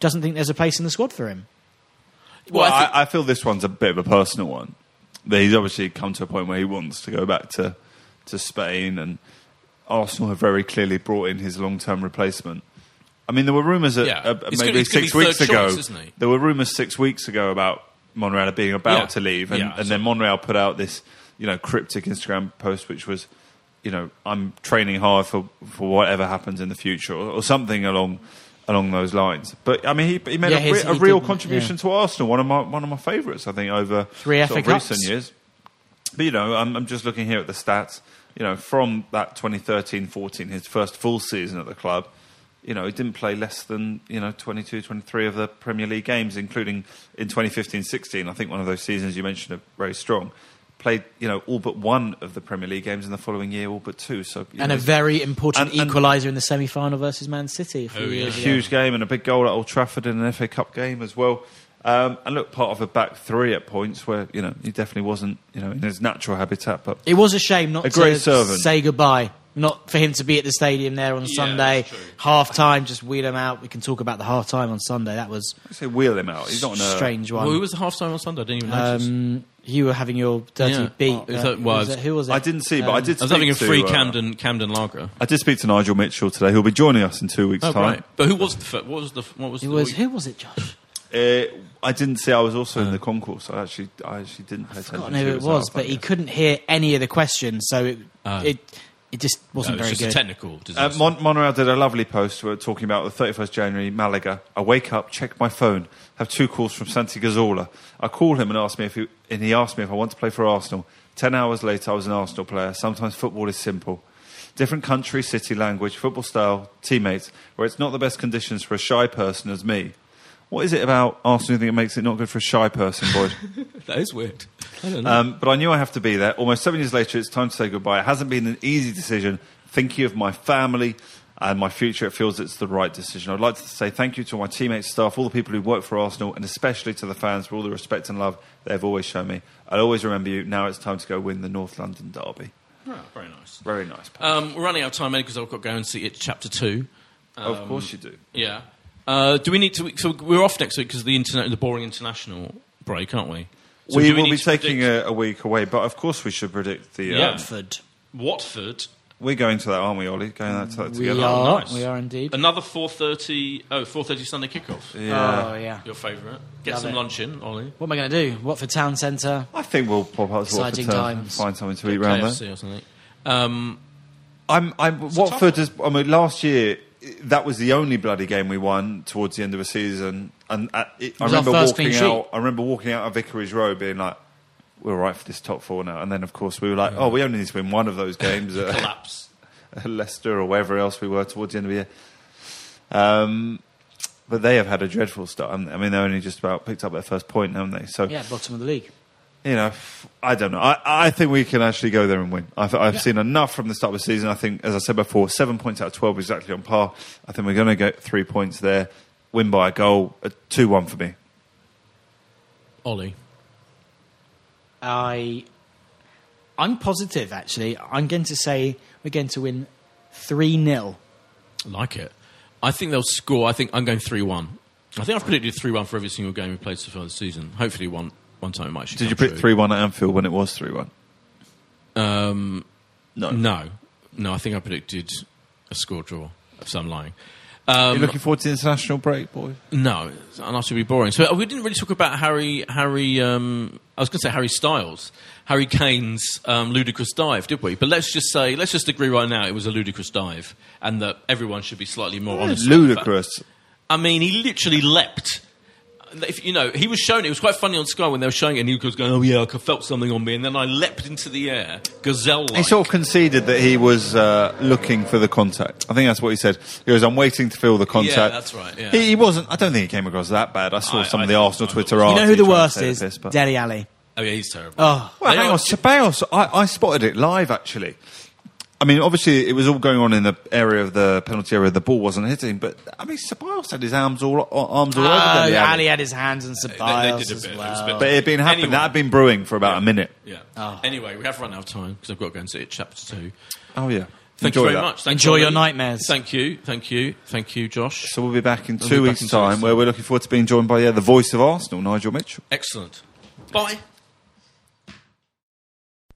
doesn't think there's a place in the squad for him. Well, Well, I I, think- I, feel this one's a bit of a personal one. That He's obviously come to a point where he wants to go back to, to Spain, and Arsenal have very clearly brought in his long term replacement. I mean, there were rumours that Yeah. uh, maybe gonna- six weeks third ago. choice. There were rumours six weeks ago about Monreal being about Yeah. to leave, and, Yeah, and then Monreal put out this, you know, cryptic Instagram post, which was, you know, I'm training hard for for whatever happens in the future, or, or something along along those lines. But I mean, he, he made Yeah, a, his- a he real contribution yeah. to Arsenal. One of my one of my favourites, I think, over Three sort of recent years. But you know, I'm, I'm just looking here at the stats. You know, from that 2013-14, his first full season at the club, you know, he didn't play less than you know 22, 23 of the Premier League games, including in 2015-16. I think one of those seasons you mentioned are very strong. Played, you know, all but one of the Premier League games in the following year, all but two. So And know, a very important And- and- equaliser in the semi final versus Man City. A few Oh, yeah. ago. huge game and a big goal at Old Trafford in an FA Cup game as well. Um, and look, part of a back three at points where you know he definitely wasn't you know in his natural habitat. But It was a shame not A great to servant. say goodbye. Not for him to be at the stadium there on Yeah, Sunday. Half time, just wheel him out. We can talk about the half time on Sunday. That was I say wheel him out. He's not a a strange one. Well, who was the half time on Sunday? I didn't even notice. Um, you were having your dirty Yeah. beat. Oh, uh, that- well, was was- it- who was it? I didn't see, but I Um, did. I was speak having a to, free uh, Camden Camden lager. I did speak to Nigel Mitchell today. He'll be joining us in two weeks' Oh time. right, but who was the fir- what was the what was It the was who was it, Josh? Uh, I didn't see. I was also in the concourse. I actually, I actually didn't pay attention. who who it was, out, but he couldn't hear any of the questions, so it Oh. it, it just wasn't it was very just good. a technical Uh. Mon- Monreal did a lovely post uh, talking about the 31st January Malaga. I wake up, check my phone, have two calls from Santi Cazorla. I call him and ask me if he, and he asked me if I want to play for Arsenal. Ten hours later, I was an Arsenal player. Sometimes football is simple. Different country, city, language, football style, teammates, where it's not the best conditions for a shy person as me. What is it about Arsenal you think it makes it not good for a shy person, Boyd? (laughs) that is weird. I don't know. Um, but I knew I have to be there. Almost seven years later, it's time to say goodbye. It hasn't been an easy decision. Thinking of my family and my future, it feels it's the right decision. I'd like to say thank you to all my teammates, staff, all the people who work for Arsenal, and especially to the fans for all the respect and love they've always shown me. I'll always remember you. Now it's time to go win the North London Derby. Oh, very nice. Very nice. Um, we're running out of time because I've got to go and see it. Chapter two. of course you do. Yeah. Uh, do we need to? So we're off next week because the internet, the boring international break, aren't we? So we will be taking a, a week away, but of course we should predict the. Yeah. Um, Watford. Watford. We're going to that, aren't we, Ollie? Going that, to that We together. are. nice. We are indeed. Another four thirty. Oh, 4.30 Sunday kickoff. Yeah. Oh yeah. Your favourite. Get Love some it. lunch in, Ollie. What am I going to do? Watford Town Centre. I think we'll pop up to Watford Exciting to times. find something to eat round there. KFC or something. Um, I'm, I'm a Watford tough is. I mean, last year that was the only bloody game we won towards the end of the season. And at, it, I was our remember first walking sheet. out. I remember walking out of Vicarage Road, being like, "We're all right for this top four now." And then, of course, we were like, "Oh, we only need to win one of those games." at Collapse. (laughs) Leicester or wherever else we were towards the end of the year. Um, but they have had a dreadful start. I mean, they only just about picked up their first point, haven't they? So Yeah, bottom of the league. you know, f- I don't know. I, I think we can actually go there and win. I've, I've seen enough from the start of the season. I think, as I said before, seven points out of 12 is exactly on par. I think we're going to get three points there, win by a goal, a 2 1 for me. Ollie. I, I'm positive. Actually, I'm going to say we're going to win three 0 Like it. I think they'll score. I think I'm going 3 1. I think I've predicted 3 1 for every single game we played so far this season. Hopefully, one, one time it might actually Did you come pick 3 1 at Anfield when it was 3 1? Um, No. no. No, I think I predicted a score draw. So I'm lying. Um, you looking forward to the international break, boy? No, and that should be boring. So uh, we didn't really talk about Harry. Harry, um, I was going to say Harry Styles, Harry Kane's um, ludicrous dive, did we? But let's just say, let's just agree right now, it was a ludicrous dive, and that everyone should be slightly more honest. the fact- Ludicrous. I mean, he literally leapt. If you know, he was shown. it was quite funny on Sky when they were showing it, and he was going, "Oh yeah, I felt something on me," and then I leapt into the air, gazelle. He sort of conceded that he was uh, looking for the contact. I think that's what he said. He goes, "I'm waiting to feel the contact." Yeah, that's right, yeah. He, he wasn't. I don't think he came across that bad. I saw I- some I of the Arsenal Twitter thought- You know who the worst is? the piss, but- Dele Alli. oh yeah, he's terrible. Oh, Well, hang on, Ceballos. I, I spotted it live actually. I mean, obviously, it was all going on in the area of the penalty area. The ball wasn't hitting, but I mean, Ceballos had his arms all uh, arms all Oh, over Dele Alli. Ah, Alli had his hands and they Ceballos did a as bit. It was a well. bit- But it had been happening. Anyway. That had been brewing for about a minute. Yeah. Oh. Anyway, we have run out of time because I've got to go and see it, chapter two. Oh yeah. Thank Enjoy you very that. much. Thanks, Enjoy your Ollie. nightmares. Thank you, thank you, thank you, Josh. So we'll be back in We'll two back weeks' in two time, where we're looking forward to being joined by yeah, the voice of Arsenal, Nigel Mitchell. Excellent. Bye.